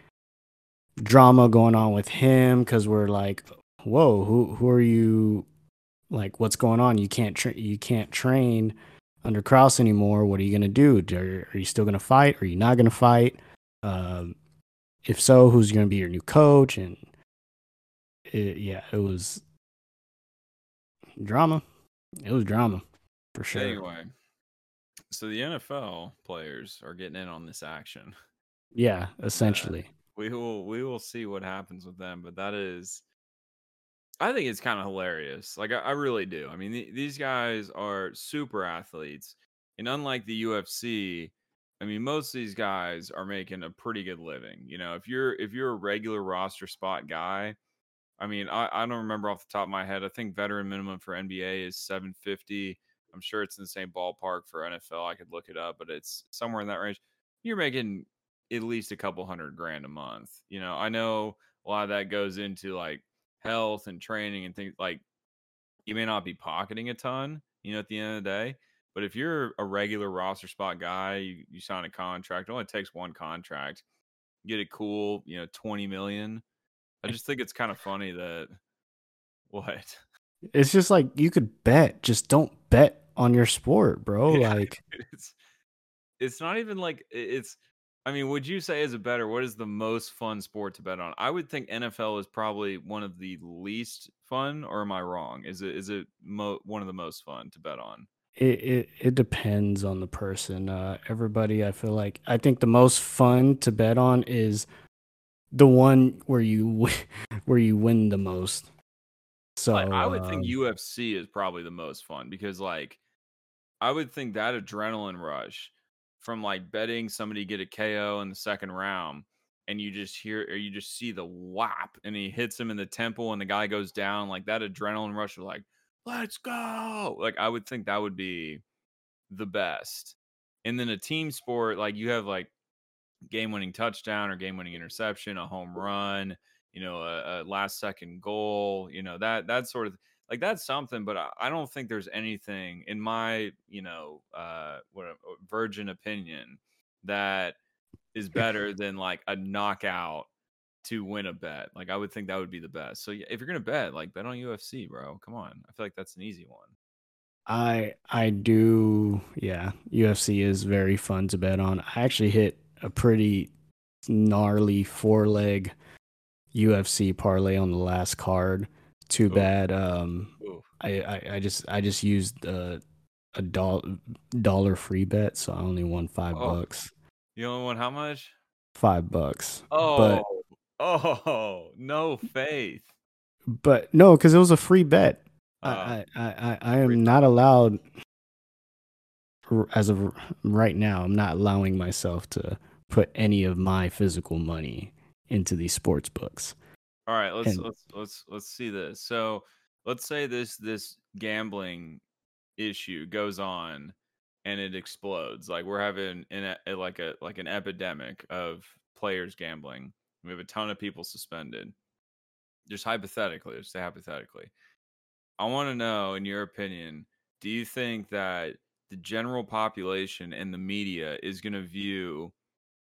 drama going on with him because we're like, whoa, who who are you like what's going on? You can't tra- you can't train under Krause anymore. What are you gonna do? Are, are you still gonna fight? Are you not gonna fight? Um, if so, who's gonna be your new coach? And it, yeah, it was drama. It was drama for sure. Anyway, so the NFL players are getting in on this action. Yeah, essentially. Uh, we will we will see what happens with them, but that is I think it's kind of hilarious. Like I, I, really do. I mean, th- these guys are super athletes, and unlike the UFC, I mean, most of these guys are making a pretty good living. You know, if you're if you're a regular roster spot guy, I mean, I, I don't remember off the top of my head. I think veteran minimum for NBA is 750. I'm sure it's in the same ballpark for NFL. I could look it up, but it's somewhere in that range. You're making at least a couple hundred grand a month. You know, I know a lot of that goes into like health and training and things like you may not be pocketing a ton, you know, at the end of the day. But if you're a regular roster spot guy, you, you sign a contract, it only takes one contract, get it cool, you know, 20 million. I just think it's kind of funny that what? It's just like you could bet, just don't bet on your sport, bro. Yeah, like it's it's not even like it's I mean, would you say as a better, what is the most fun sport to bet on? I would think NFL is probably one of the least fun, or am I wrong? Is it is it mo- one of the most fun to bet on? It, it it depends on the person. Uh, everybody, I feel like I think the most fun to bet on is the one where you where you win the most. So like, I would think UFC um is probably the most fun because like I would think that adrenaline rush from like betting somebody get a KO in the second round and you just hear or you just see the whap and he hits him in the temple and the guy goes down like that adrenaline rush of like let's go like i would think that would be the best and then a team sport like you have like game winning touchdown or game winning interception a home run you know a, a last second goal you know that that sort of like that's something but I, I, don't think there's anything in my you know uh what uh, virgin opinion that is better than like a knockout to win a bet. Like i would think that would be the best. So if you're gonna bet like bet on ufc bro. Come on. I feel like that's an easy one. I i do yeah ufc is very fun to bet on. I actually hit a pretty gnarly four leg ufc parlay on the last card too Ooh. bad. Um, I, I, I just I just used uh, a dollar dollar free bet, so I only won five oh. bucks. You only won how much? Five bucks. Oh, but, oh, no faith. But no, because it was a free bet. Uh, I, I, I, I am not allowed as of right now. I'm not allowing myself to put any of my physical money into these sports books. All right, let's and, let's let's let's see this. So let's say this this gambling issue goes on and it explodes. Like we're having an a, like a like an epidemic of players gambling. We have a ton of people suspended. Just hypothetically, just say hypothetically. I want to know, in your opinion, do you think that the general population and the media is going to view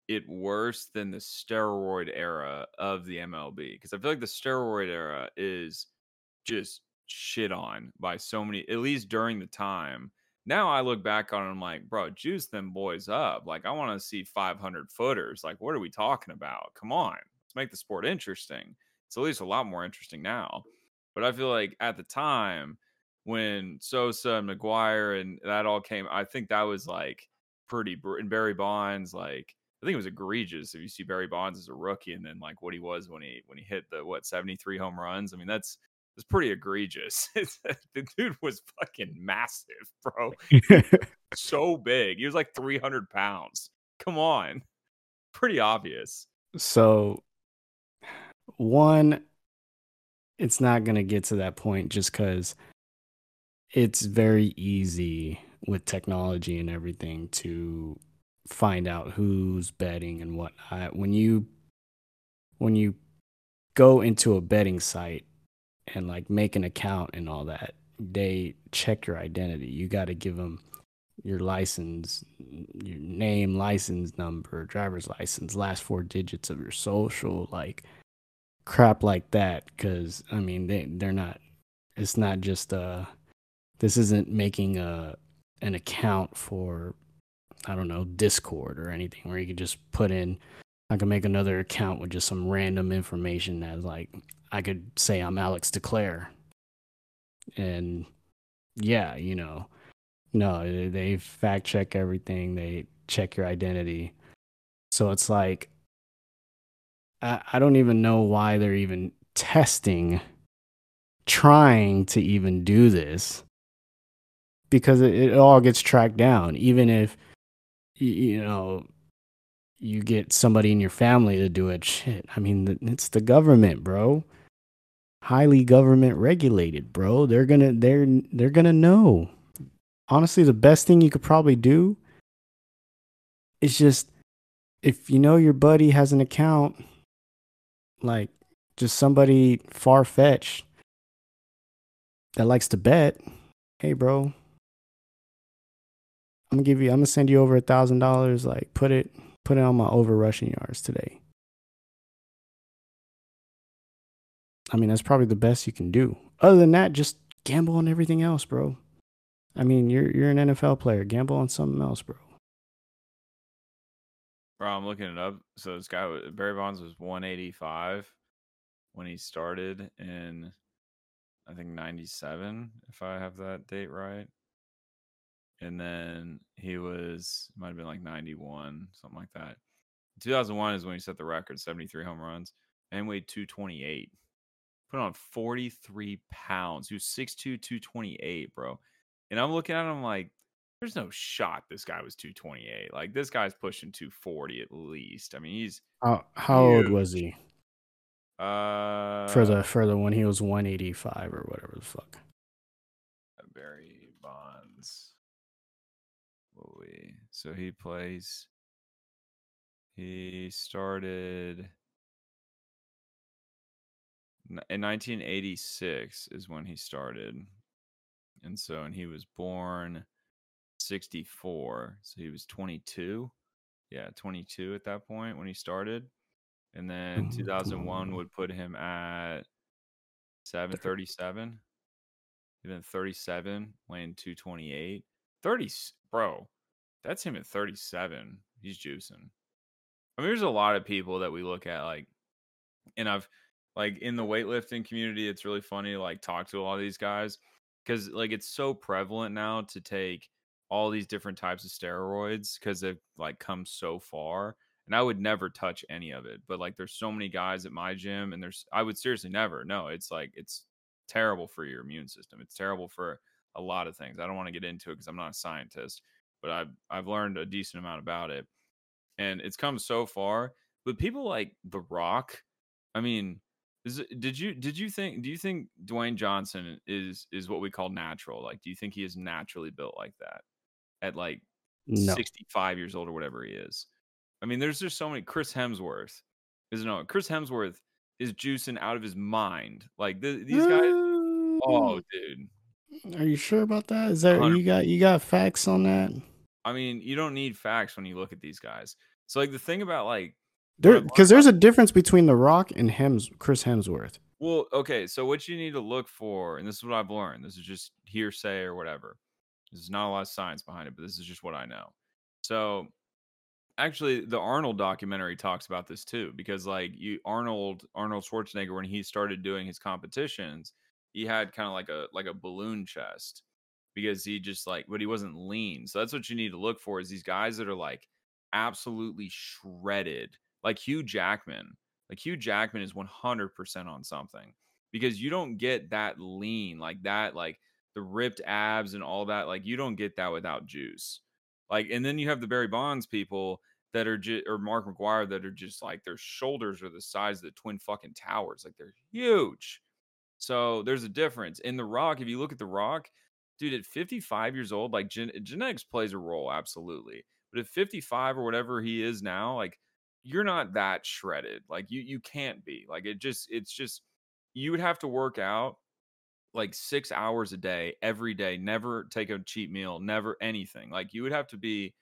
it worse than the steroid era of the MLB because I feel like the steroid era is just shit on by so many, at least during the time. Now I look back on it, I'm like, bro, juice them boys up. Like, I want to see 500 footers. Like, what are we talking about? Come on, let's make the sport interesting. It's at least a lot more interesting now. But I feel like at the time when Sosa and McGwire and that all came, I think that was like pretty. And Barry Bonds, like I think it was egregious if you see Barry Bonds as a rookie and then like what he was when he when he hit the what 73 home runs. I mean, that's it's pretty egregious. the dude was fucking massive, bro. so big. He was like 300 pounds. Come on. Pretty obvious. So, one, it's not going to get to that point just because it's very easy with technology and everything to find out who's betting and whatnot. When you when you go into a betting site and like make an account and all that, they check your identity. You got to give them your license, your name, license number, driver's license, last four digits of your social, like crap like that. Because I mean, they they're not. It's not just uh, this isn't making a an account for I don't know Discord or anything where you can just put in. I can make another account with just some random information that like I could say I'm Alex DeClaire. And yeah, you know, no, they fact check everything. They check your identity. So it's like, I, I don't even know why they're even testing, trying to even do this because it, it all gets tracked down. Even if, you know, you get somebody in your family to do it, shit. I mean, it's the government, bro highly government regulated, bro. They're gonna they're they're gonna know. Honestly, the best thing you could probably do is just if you know your buddy has an account, like just somebody far fetched that likes to bet, hey bro, I'm gonna give you I'm gonna send you over a thousand dollars, like put it put it on my over rushing yards today. I mean, that's probably the best you can do. Other than that, just gamble on everything else, bro. I mean, you're you're an NFL player. Gamble on something else, bro. Bro, I'm looking it up. So this guy Barry Bonds was 185 when he started in I think 97 if I have that date right. And then he was might have been like 91, something like that. 2001 is when he set the record, 73 home runs, and weighed 228 put on 43 pounds. He was 6'2, 228, bro. And I'm looking at him like, there's no shot this guy was 228. Like this guy's pushing 240 at least. I mean, he's how, how old was he? Uh for the for the when he was 185 or whatever the fuck. Barry so he plays he started in 1986 is when he started and so and he was born 64 so he was 22 yeah 22 at that point when he started and then 2001 would put him at 737 even 37 weighing 228 30 bro that's him at 37 he's juicing. I mean there's a lot of people that we look at like and i've like in the weightlifting community it's really funny to like talk to a lot of these guys because like it's so prevalent now to take all these different types of steroids because they've like come so far and i would never touch any of it but like there's so many guys at my gym and there's i would seriously never no it's like it's terrible for your immune system it's terrible for a lot of things i don't want to get into it because i'm not a scientist but i've i've learned a decent amount about it and it's come so far but people like the rock i mean is did you did you think do you think Dwayne Johnson is is what we call natural? Like, do you think he is naturally built like that at like no. 65 years old or whatever he is? I mean, there's just so many. Chris Hemsworth is no Chris Hemsworth is juicing out of his mind. Like the, these guys. Oh, mm. dude. Are you sure about that? Is that 100. you got you got facts on that? I mean, you don't need facts when you look at these guys. So like the thing about like there, because there's a difference between The Rock and Hems, Chris Hemsworth. Well, okay. So what you need to look for, and this is what I've learned. This is just hearsay or whatever. There's not a lot of science behind it, but this is just what I know. So actually the Arnold documentary talks about this too because like you Arnold Arnold Schwarzenegger when he started doing his competitions he had kind of like a like a balloon chest because he just like but he wasn't lean so that's what you need to look for is these guys that are like absolutely shredded like Hugh Jackman like Hugh Jackman is 100% on something because you don't get that lean like that like the ripped abs and all that like you don't get that without juice like, and then you have the Barry Bonds people that are just, or Mark McGwire that are just like their shoulders are the size of the twin fucking towers. Like they're huge. So there's a difference. In The Rock, if you look at The Rock, dude, at 55 years old, like gen- genetics plays a role, absolutely. But at 55 or whatever he is now, like you're not that shredded. Like you you can't be. Like it just it's just you would have to work out like six hours a day every day never take a cheat meal never anything like you would have to be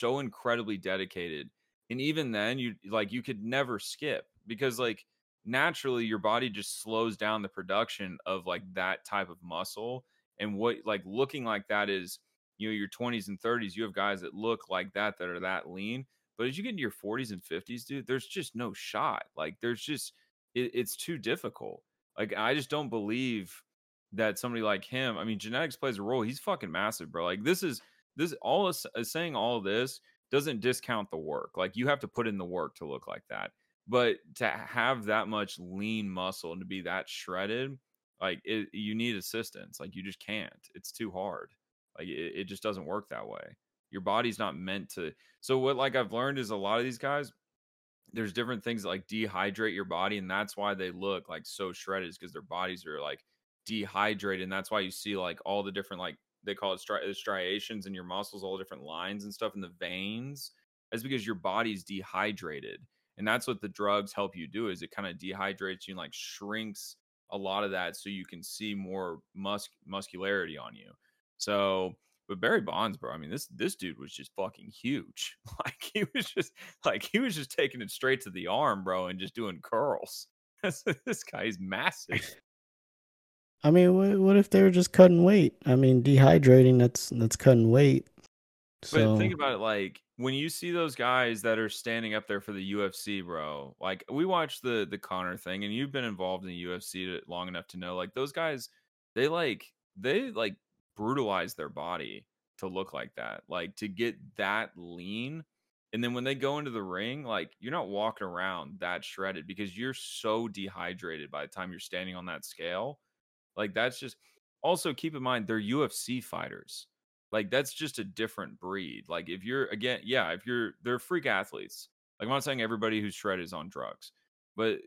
so incredibly dedicated and even then you like you could never skip because like naturally your body just slows down the production of like that type of muscle and what like looking like that is you know your 20s and 30s you have guys that look like that that are that lean but as you get into your 40s and 50s dude there's just no shot like there's just it, it's too difficult like i just don't believe that somebody like him, I mean, genetics plays a role. He's fucking massive, bro. Like this is this all is uh, saying all this doesn't discount the work. Like you have to put in the work to look like that. But to have that much lean muscle and to be that shredded, like it, you need assistance. Like you just can't. It's too hard. Like it, it just doesn't work that way. Your body's not meant to. So what like I've learned is a lot of these guys, there's different things that like dehydrate your body, and that's why they look like so shredded, is because their bodies are like dehydrated and that's why you see like all the different like they call it stri- uh, striations in your muscles all the different lines and stuff in the veins is because your body's dehydrated and that's what the drugs help you do is it kind of dehydrates you and like shrinks a lot of that so you can see more mus- muscularity on you so but Barry Bonds, bro, I mean, this this dude was just fucking huge. Like he was just like he was just taking it straight to the arm, bro, and just doing curls. this guy's massive. I mean, what, what if they were just cutting weight? I mean, dehydrating that's that's cutting weight. So. But think about it like when you see those guys that are standing up there for the UFC, bro. Like we watched the the Conor thing and you've been involved in the UFC long enough to know like those guys they like they like brutalize their body to look like that. Like to get that lean and then when they go into the ring, like you're not walking around that shredded because you're so dehydrated by the time you're standing on that scale like that's just also keep in mind they're UFC fighters. Like that's just a different breed. Like if you're again, yeah, if you're they're freak athletes. Like I'm not saying everybody who's shredded is on drugs, but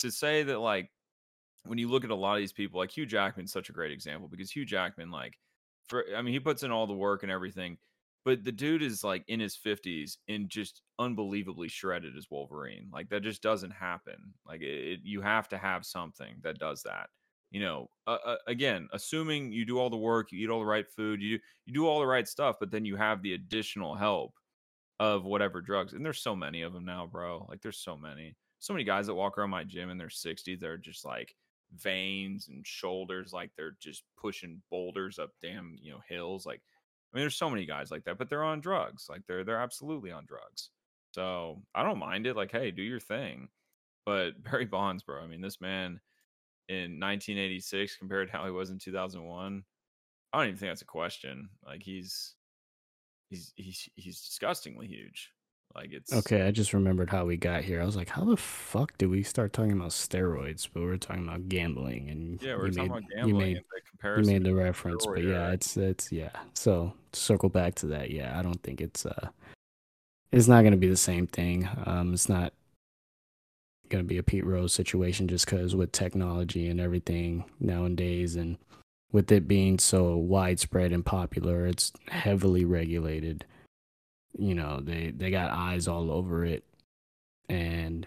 to say that like when you look at a lot of these people, like Hugh Jackman's such a great example because Hugh Jackman, like for I mean, he puts in all the work and everything, but the dude is like in his 50s and just unbelievably shredded as Wolverine. Like that just doesn't happen. Like it, you have to have something that does that you know uh, uh, again assuming you do all the work you eat all the right food you you do all the right stuff but then you have the additional help of whatever drugs and there's so many of them now bro like there's so many so many guys that walk around my gym in their 60s they're just like veins and shoulders like they're just pushing boulders up damn you know hills like i mean there's so many guys like that but they're on drugs like they're they're absolutely on drugs so i don't mind it like hey do your thing but barry bonds bro i mean this man in 1986 compared to how he was in 2001 i don't even think that's a question. Like he's he's he's he's disgustingly huge. Like it's okay i just remembered how we got here. I was like how the fuck did we start talking about steroids? But we are talking about gambling and yeah we're talking made, about gambling you made, you made the reference but yeah it's it's yeah. So circle back to that yeah i don't think it's uh it's not going to be the same thing. Um it's not going to be a Pete Rose situation just because with technology and everything nowadays, and with it being so widespread and popular, it's heavily regulated. You know, they they got eyes all over it, and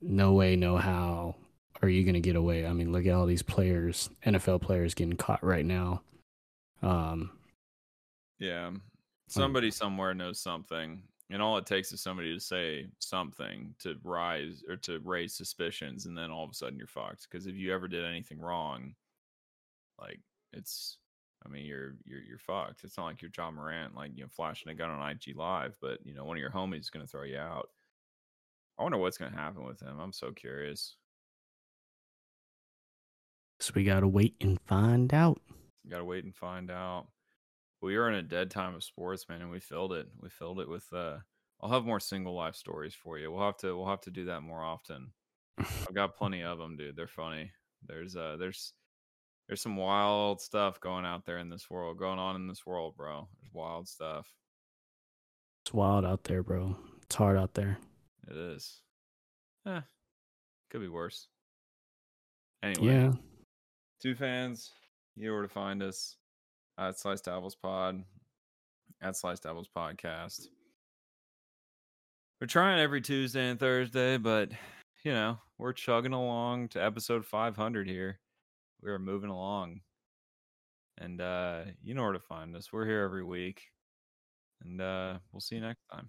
no way, no how are you going to get away. I mean, look at all these players, NFL players getting caught right now. Um, yeah, somebody somewhere knows something And all it takes is somebody to say something to rise or to raise suspicions, and then all of a sudden you're fucked. Because if you ever did anything wrong, like it's, I mean, you're you're you're fucked. It's not like you're Ja Morant, like you know, flashing a gun on IG Live, but you know, one of your homies is going to throw you out. I wonder what's going to happen with him. I'm so curious. So we gotta wait and find out. Got to wait and find out. We are in a dead time of sports, man, and we filled it. We filled it with. uh I'll have more single life stories for you. We'll have to. We'll have to do that more often. I've got plenty of them, dude. They're funny. There's uh, there's there's some wild stuff going out there in this world, going on in this world, bro. There's wild stuff. It's wild out there, bro. It's hard out there. It is. Eh, could be worse. Anyway, Yeah. two fans, you know where to find us at Slice Devils Pod, at Slice Devils Podcast. We're trying every Tuesday and Thursday, but you know, we're chugging along to episode 500 here. We are moving along. And uh, you know where to find us. We're here every week. And uh, we'll see you next time.